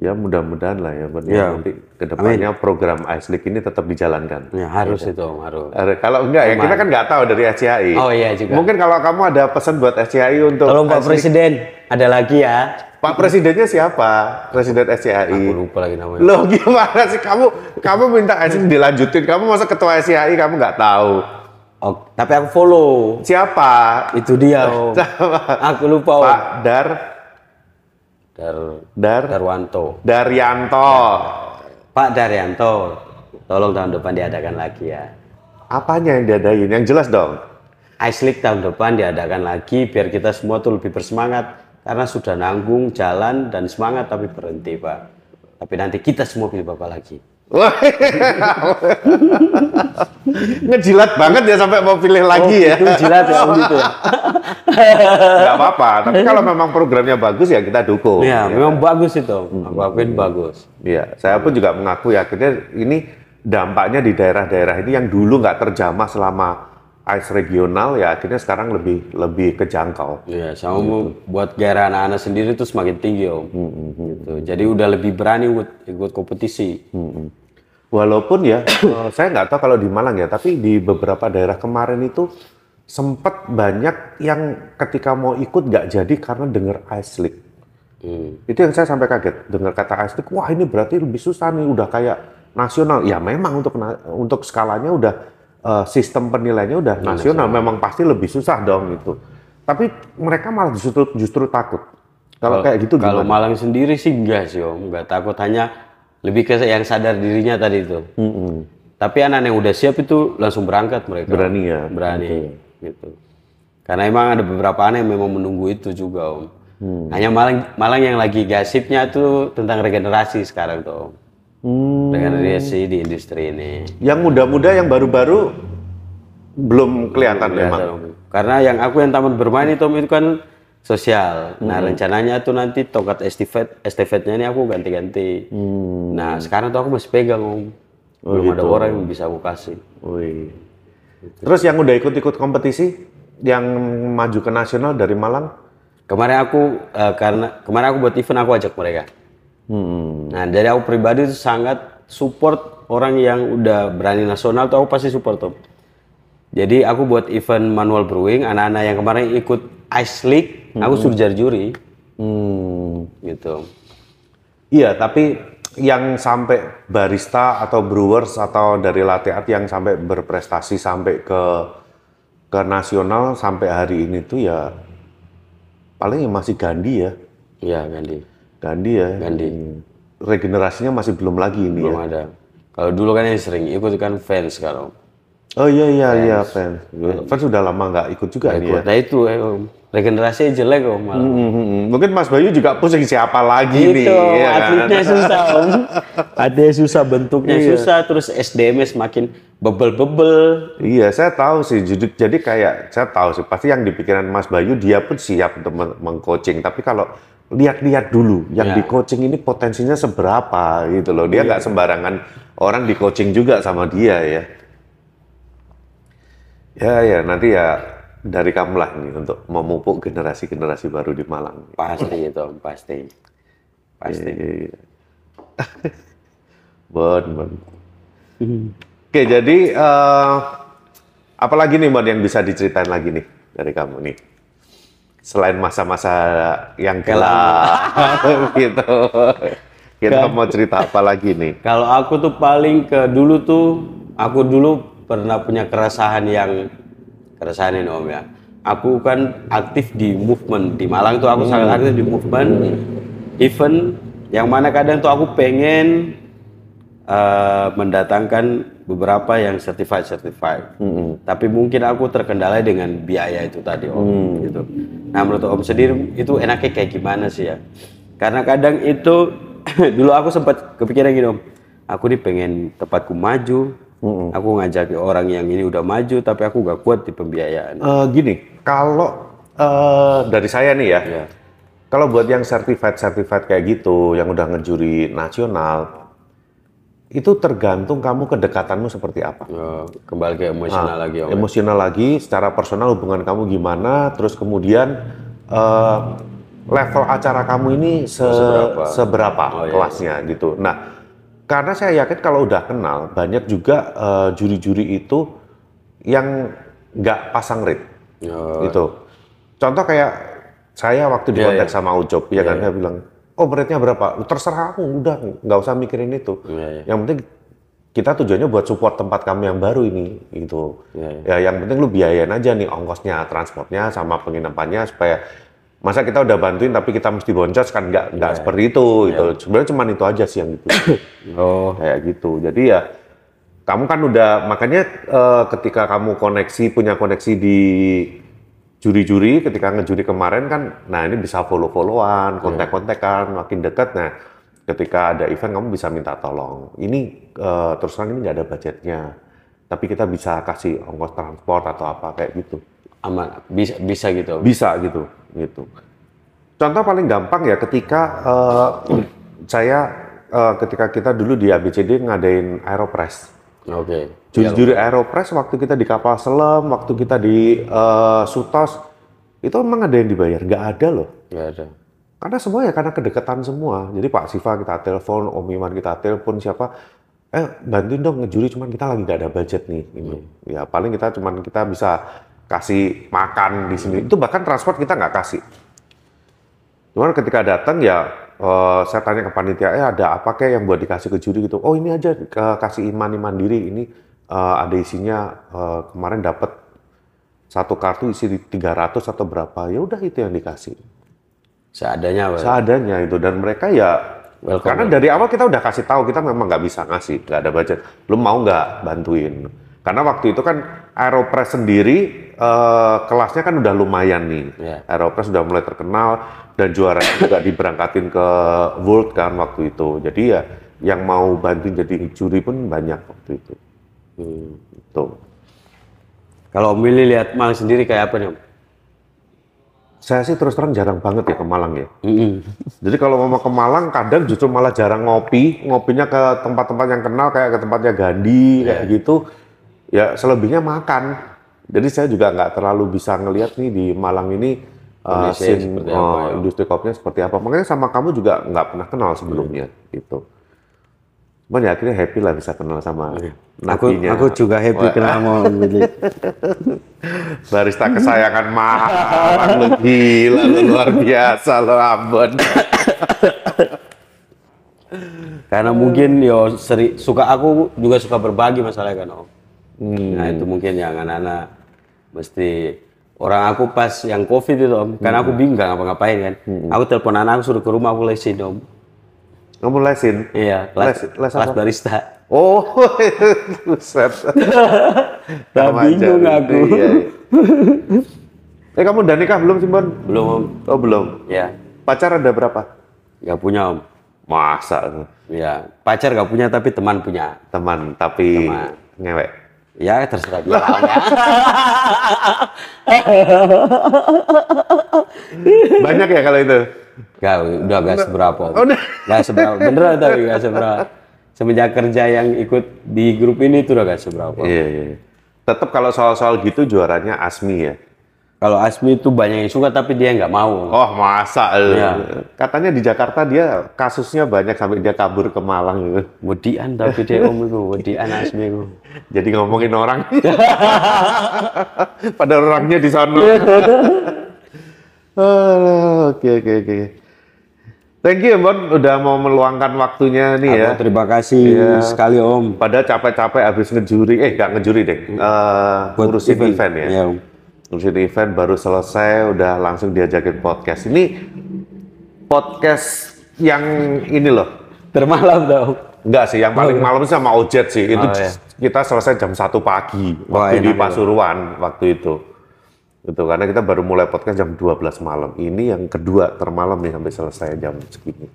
[SPEAKER 2] Ya mudah-mudahan lah ya, benar
[SPEAKER 1] Ya.
[SPEAKER 2] nanti ke depannya program Ice League ini tetap dijalankan.
[SPEAKER 1] Ya, harus itu, Om, harus.
[SPEAKER 2] Kalau enggak ya kita kan nggak tahu dari SCI.
[SPEAKER 1] Oh iya juga.
[SPEAKER 2] Mungkin kalau kamu ada pesan buat SCI untuk
[SPEAKER 1] Tolong Pak Presiden, ada lagi ya.
[SPEAKER 2] Pak Presidennya siapa? Presiden SCI.
[SPEAKER 1] Aku lupa lagi namanya.
[SPEAKER 2] Loh gimana sih kamu kamu minta League dilanjutin, kamu masa ketua SCI kamu nggak tahu?
[SPEAKER 1] Oh, tapi aku follow.
[SPEAKER 2] Siapa?
[SPEAKER 1] Itu dia, Om. <laughs> Aku lupa, Om.
[SPEAKER 2] Pak Dar
[SPEAKER 1] Dar
[SPEAKER 2] Dar
[SPEAKER 1] Darwanto.
[SPEAKER 2] Daryanto.
[SPEAKER 1] Pak Daryanto, tolong tahun depan diadakan lagi ya.
[SPEAKER 2] Apanya yang diadain? Yang jelas dong.
[SPEAKER 1] Ice League tahun depan diadakan lagi biar kita semua tuh lebih bersemangat karena sudah nanggung jalan dan semangat tapi berhenti Pak. Tapi nanti kita semua pilih Bapak lagi.
[SPEAKER 2] Ngejilat banget ya sampai mau pilih lagi ya.
[SPEAKER 1] Itu jilat ya gitu ya.
[SPEAKER 2] Apa-apa. Tapi kalau memang programnya bagus ya kita dukung.
[SPEAKER 1] Ya,
[SPEAKER 2] Ya.
[SPEAKER 1] memang bagus itu. Om. Aku akuin bagus.
[SPEAKER 2] Iya, saya pun juga mengaku ya, akhirnya ini dampaknya di daerah-daerah ini yang dulu nggak terjamah selama ICE regional ya akhirnya sekarang lebih lebih kejangkau.
[SPEAKER 1] Iya, sama mau buat gairah anak-anak sendiri tuh semakin tinggi Om. Gitu. Jadi udah lebih berani ikut, ikut kompetisi.
[SPEAKER 2] Walaupun ya, <coughs> eh, saya nggak tahu kalau di Malang ya, tapi di beberapa daerah kemarin itu sempat banyak yang ketika mau ikut nggak jadi karena dengar Ice League.
[SPEAKER 1] Hmm.
[SPEAKER 2] Itu yang saya sampai kaget dengar kata AST. Wah ini berarti lebih susah nih, udah kayak nasional. Ya memang untuk untuk skalanya udah eh, sistem penilaiannya udah nasional. Memang pasti lebih susah dong itu. Tapi mereka malah justru justru takut. Kalau kayak gitu
[SPEAKER 1] Kalau
[SPEAKER 2] gimana?
[SPEAKER 1] Malang sendiri sih enggak sih om, enggak takut hanya lebih ke yang sadar dirinya tadi itu.
[SPEAKER 2] Mm-mm.
[SPEAKER 1] Tapi anak yang udah siap itu langsung berangkat mereka.
[SPEAKER 2] Berani ya.
[SPEAKER 1] Berani gitu. Karena emang ada beberapa anak yang memang menunggu itu juga om.
[SPEAKER 2] Hmm.
[SPEAKER 1] Hanya Malang Malang yang lagi gasipnya tuh tentang regenerasi sekarang tuh om.
[SPEAKER 2] Hmm.
[SPEAKER 1] Regenerasi di industri ini.
[SPEAKER 2] Yang muda-muda yang baru-baru belum kelihatan memang.
[SPEAKER 1] Kelihatan. Karena yang aku yang taman bermain itu itu kan sosial. Nah
[SPEAKER 2] Hmm.
[SPEAKER 1] rencananya tuh nanti tongkat estafet estafetnya ini aku ganti-ganti.
[SPEAKER 2] Hmm.
[SPEAKER 1] Nah sekarang tuh aku masih pegang om.
[SPEAKER 2] Oh,
[SPEAKER 1] Belum
[SPEAKER 2] gitu.
[SPEAKER 1] ada orang yang bisa aku kasih.
[SPEAKER 2] Wih. Terus yang udah ikut-ikut kompetisi, yang maju ke nasional dari Malang?
[SPEAKER 1] Kemarin aku eh, karena kemarin aku buat event aku ajak mereka.
[SPEAKER 2] Hmm.
[SPEAKER 1] Nah dari aku pribadi itu sangat support orang yang udah berani nasional tuh aku pasti support om. Jadi aku buat event manual brewing, anak-anak yang kemarin ikut Ice League, aku suruh jadi juri,
[SPEAKER 2] Hmm.
[SPEAKER 1] gitu.
[SPEAKER 2] Iya, tapi yang sampai barista atau brewers atau dari latte art yang sampai berprestasi sampai ke ke nasional sampai hari ini tuh ya paling masih Gandhi ya.
[SPEAKER 1] Iya Gandhi.
[SPEAKER 2] Gandhi ya.
[SPEAKER 1] Gandhi.
[SPEAKER 2] Regenerasinya masih belum lagi ini
[SPEAKER 1] belum
[SPEAKER 2] ya.
[SPEAKER 1] ada. Kalau dulu kan yang sering ikut kan fans kalau.
[SPEAKER 2] Oh iya iya iya fans. Fans sudah lama nggak ikut juga nih ya.
[SPEAKER 1] Nah itu eh, om. regenerasinya jelek om malah.
[SPEAKER 2] Hmm, hmm, hmm. Mungkin Mas Bayu juga pusing siapa lagi nih.
[SPEAKER 1] Itu
[SPEAKER 2] ya kan?
[SPEAKER 1] atletnya susah om. <laughs> Atletnya susah, bentuknya
[SPEAKER 2] Iya.
[SPEAKER 1] susah, terus SDM-nya semakin bebel-bebel.
[SPEAKER 2] Iya, saya tahu sih. Jadi, jadi kayak saya tahu sih. Pasti yang di pikiran Mas Bayu dia pun siap untuk men- mengcoaching. Tapi kalau lihat-lihat dulu, yang
[SPEAKER 1] Ya.
[SPEAKER 2] di coaching ini potensinya seberapa gitu loh. Dia nggak sembarangan orang di coaching juga sama dia ya. Ya ya nanti ya dari kamu lah nih untuk memupuk generasi-generasi baru di Malang.
[SPEAKER 1] Pasti itu pasti. Pasti.
[SPEAKER 2] Iya. <laughs> Bon, bon. Oke, jadi eh, apa lagi nih Bon yang bisa diceritain lagi nih dari kamu nih? Selain masa-masa yang gelap <laughs> gitu. Kita mau cerita apa lagi nih?
[SPEAKER 1] Kalau aku tuh paling ke dulu tuh, aku dulu pernah punya keresahan yang keresahan ini om ya. Aku kan aktif di movement di Malang tuh aku sangat aktif di movement event yang mana kadang tuh aku pengen eh, mendatangkan beberapa yang certified certified. Tapi mungkin aku terkendala dengan biaya itu tadi om gitu. Nah menurut om sendiri itu enaknya kayak gimana sih ya? Karena kadang itu <coughs> dulu aku sempat kepikiran gini om, aku nih pengen tempatku maju, aku ngajak orang yang ini udah maju, tapi aku gak kuat di pembiayaan.
[SPEAKER 2] Eh, gini, kalau eh, dari saya nih ya,
[SPEAKER 1] Ya.
[SPEAKER 2] kalau buat yang certified certified kayak gitu, yang udah ngejuri nasional, itu tergantung kamu kedekatanmu seperti apa.
[SPEAKER 1] Eh, kembali ke emosional lagi om.
[SPEAKER 2] emosional lagi, secara personal hubungan kamu gimana, terus kemudian eh, level acara kamu ini se-
[SPEAKER 1] Seberapa?
[SPEAKER 2] seberapa,
[SPEAKER 1] Oh, iya.
[SPEAKER 2] kelasnya gitu. Nah, karena saya yakin kalau udah kenal, banyak juga eh, juri-juri itu yang nggak pasang rate
[SPEAKER 1] Oh,
[SPEAKER 2] gitu. Contoh kayak saya waktu di
[SPEAKER 1] Iya,
[SPEAKER 2] kontak
[SPEAKER 1] iya.
[SPEAKER 2] sama Ucop, ya kan, dia bilang, oh rate-nya berapa? Terserah aku, udah nggak usah mikirin itu.
[SPEAKER 1] Iya, iya.
[SPEAKER 2] Yang penting kita tujuannya buat support tempat kami yang baru ini, gitu.
[SPEAKER 1] Iya,
[SPEAKER 2] Ya yang penting lu biayain aja nih ongkosnya, transportnya, sama penginapannya supaya masa kita udah bantuin tapi kita mesti boncos kan nggak nggak seperti itu gitu. Sebenarnya cuma itu aja sih yang gitu. <coughs>
[SPEAKER 1] Oh,
[SPEAKER 2] kayak gitu. Jadi ya kamu kan udah makanya eh, ketika kamu koneksi punya koneksi di juri-juri ketika ngejuri kemarin kan nah ini bisa follow-followan, kontak-kontakan makin dekat nah ketika ada event kamu bisa minta tolong. Ini eh, terus terang ini nggak ada budgetnya. Tapi kita bisa kasih ongkos transport atau apa kayak gitu.
[SPEAKER 1] aman, bisa bisa gitu.
[SPEAKER 2] Bisa gitu, gitu. Contoh paling gampang ya ketika eh, saya eh, ketika kita dulu di ABCD ngadain Aeropress.
[SPEAKER 1] Oke.
[SPEAKER 2] Juri-juri Aeropress waktu kita di kapal selam, waktu kita di eh, Sutos, itu emang ada yang dibayar? Nggak ada loh.
[SPEAKER 1] Nggak ada.
[SPEAKER 2] Karena semua ya karena kedekatan semua. Jadi Pak Siva kita telepon, Om Iman kita telepon, siapa, eh bantuin dong ngejuri, cuman kita lagi nggak ada budget nih. Gitu. Ya paling kita cuman kita bisa kasih makan di sini. Itu bahkan transport kita nggak kasih. Cuman ketika datang ya eh, saya tanya ke panitia, eh ada apa kayak yang buat dikasih ke juri gitu? Oh ini aja ke- kasih imani mandiri ini eh, ada isinya eh, kemarin dapat satu kartu isi 300 atau berapa? Ya udah itu yang dikasih.
[SPEAKER 1] Seadanya, Pak.
[SPEAKER 2] Seadanya itu dan mereka ya
[SPEAKER 1] Welcome,
[SPEAKER 2] karena dari awal kita udah kasih tahu kita memang nggak bisa ngasih, nggak ada budget. Lu mau nggak bantuin? Karena waktu itu kan Aeropress sendiri eh, kelasnya kan udah lumayan nih.
[SPEAKER 1] Iya.
[SPEAKER 2] Aeropress sudah mulai terkenal dan juara juga diberangkatin ke World kan waktu itu. Jadi ya yang mau bantuin jadi juri pun banyak waktu itu. Hmm, tuh.
[SPEAKER 1] Kalau Om Willy lihat Malang sendiri kayak apa nih Om?
[SPEAKER 2] Saya sih terus terang jarang banget ya ke Malang ya. Jadi kalau mau ke Malang kadang justru malah jarang ngopi, ngopinya ke tempat-tempat yang kenal kayak ke tempatnya Gandhi kayak gitu. Ya selebihnya makan. Jadi saya juga nggak terlalu bisa ngelihat nih di Malang ini uh, scene,
[SPEAKER 1] seperti
[SPEAKER 2] uh,
[SPEAKER 1] ya.
[SPEAKER 2] industri kopinya seperti apa. Makanya sama kamu juga nggak pernah kenal sebelumnya gitu. Cuman ya akhirnya happy lah bisa kenal sama
[SPEAKER 1] Aku
[SPEAKER 2] napinya.
[SPEAKER 1] aku juga happy
[SPEAKER 2] Wah,
[SPEAKER 1] kenal sama Willy. <laughs>
[SPEAKER 2] barista kesayangan Malang lu gila lu luar biasa lu Ambon.
[SPEAKER 1] Karena mungkin yo seri, suka aku juga suka berbagi masalahnya kan Om. Nah itu mungkin yang anak-anak mesti orang aku pas yang covid itu Om, karena aku bingung nggak ngapa-ngapain kan. Aku telepon anak aku suruh ke rumah aku lesin Om.
[SPEAKER 2] Kamu lesin?
[SPEAKER 1] Iya,
[SPEAKER 2] Les- les
[SPEAKER 1] kelas
[SPEAKER 2] apa?
[SPEAKER 1] barista.
[SPEAKER 2] Oh, <laughs> buset. <laughs> Sama
[SPEAKER 1] bingung aku.
[SPEAKER 2] Iya, iya. Eh kamu udah nikah belum sih, Bon?
[SPEAKER 1] Belum Om.
[SPEAKER 2] Oh, belum.
[SPEAKER 1] Ya,
[SPEAKER 2] Pacar ada berapa?
[SPEAKER 1] nggak punya Om.
[SPEAKER 2] Masa
[SPEAKER 1] Ya, pacar nggak punya tapi teman punya.
[SPEAKER 2] teman tapi
[SPEAKER 1] Teman.
[SPEAKER 2] ngewek.
[SPEAKER 1] Ya terserah dia ya.
[SPEAKER 2] Banyak ya kalau itu?
[SPEAKER 1] Gak, udah gak seberapa.
[SPEAKER 2] Oh, udah.
[SPEAKER 1] Gak seberapa, beneran tapi gak seberapa. Semenjak kerja yang ikut di grup ini tuh udah gak seberapa.
[SPEAKER 2] Iya, iya. Tetap kalau soal-soal gitu juaranya Asmi ya.
[SPEAKER 1] Kalau Asmi itu banyak yang suka tapi dia nggak mau.
[SPEAKER 2] Oh, masa? lu?
[SPEAKER 1] Iya.
[SPEAKER 2] Katanya di Jakarta dia kasusnya banyak sampai dia kabur ke Malang gitu.
[SPEAKER 1] Wedian tapi dia om itu, wedian Asmi itu. <laughs>
[SPEAKER 2] Jadi ngomongin orang. <laughs> Pada orangnya di sana. Alah, <laughs> Oke, oke, oke. Thank you, Bon, udah mau meluangkan waktunya nih ya.
[SPEAKER 1] Aku terima kasih
[SPEAKER 2] Iya.
[SPEAKER 1] sekali om.
[SPEAKER 2] Padahal capek-capek habis ngejuri, eh nggak ngejuri deh, Eh,
[SPEAKER 1] Buat
[SPEAKER 2] ngurusin event, ya.
[SPEAKER 1] Iya, Om.
[SPEAKER 2] Ngurusin event baru selesai, udah langsung diajakin podcast. Ini podcast yang ini loh,
[SPEAKER 1] Termalam dong.
[SPEAKER 2] Enggak sih, yang paling malam sih sama Ojet sih. Itu
[SPEAKER 1] Oh, iya.
[SPEAKER 2] kita selesai jam 1 pagi
[SPEAKER 1] Wah,
[SPEAKER 2] waktu di
[SPEAKER 1] enak ya.
[SPEAKER 2] Pasuruan waktu itu. Itu karena kita baru mulai podcast jam 12 malam. Ini yang kedua termalam nih sampai selesai jam segini.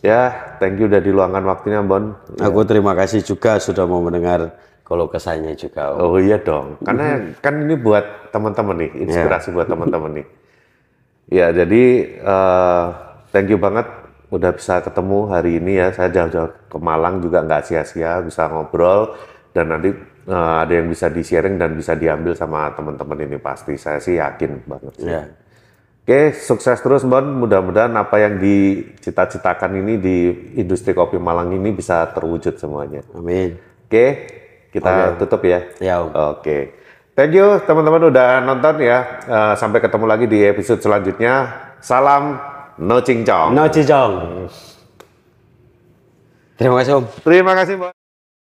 [SPEAKER 2] Ya, thank you udah diluangkan waktunya, Bon.
[SPEAKER 1] Aku terima kasih juga sudah mau mendengar kalau kesannya juga. Om.
[SPEAKER 2] Oh iya dong, karena kan ini buat teman-teman nih, inspirasi buat teman-teman nih. Ya, jadi eh, thank you banget udah bisa ketemu hari ini ya. Saya jauh-jauh ke Malang juga nggak sia-sia, bisa ngobrol dan nanti eh, ada yang bisa di-sharing dan bisa diambil sama teman-teman ini pasti. Saya sih yakin banget. sih.
[SPEAKER 1] Ya.
[SPEAKER 2] Oke, sukses terus Bon. Mudah-mudahan apa yang dicita-citakan ini di industri kopi Malang ini bisa terwujud semuanya.
[SPEAKER 1] Amin.
[SPEAKER 2] Oke, kita tutup ya.
[SPEAKER 1] Ya.
[SPEAKER 2] Oke. Thank you teman-teman udah nonton ya. Eh, sampai ketemu lagi di episode selanjutnya. Salam no cincong.
[SPEAKER 1] No Cijong. Terima kasih om.
[SPEAKER 2] Terima kasih, Mbak.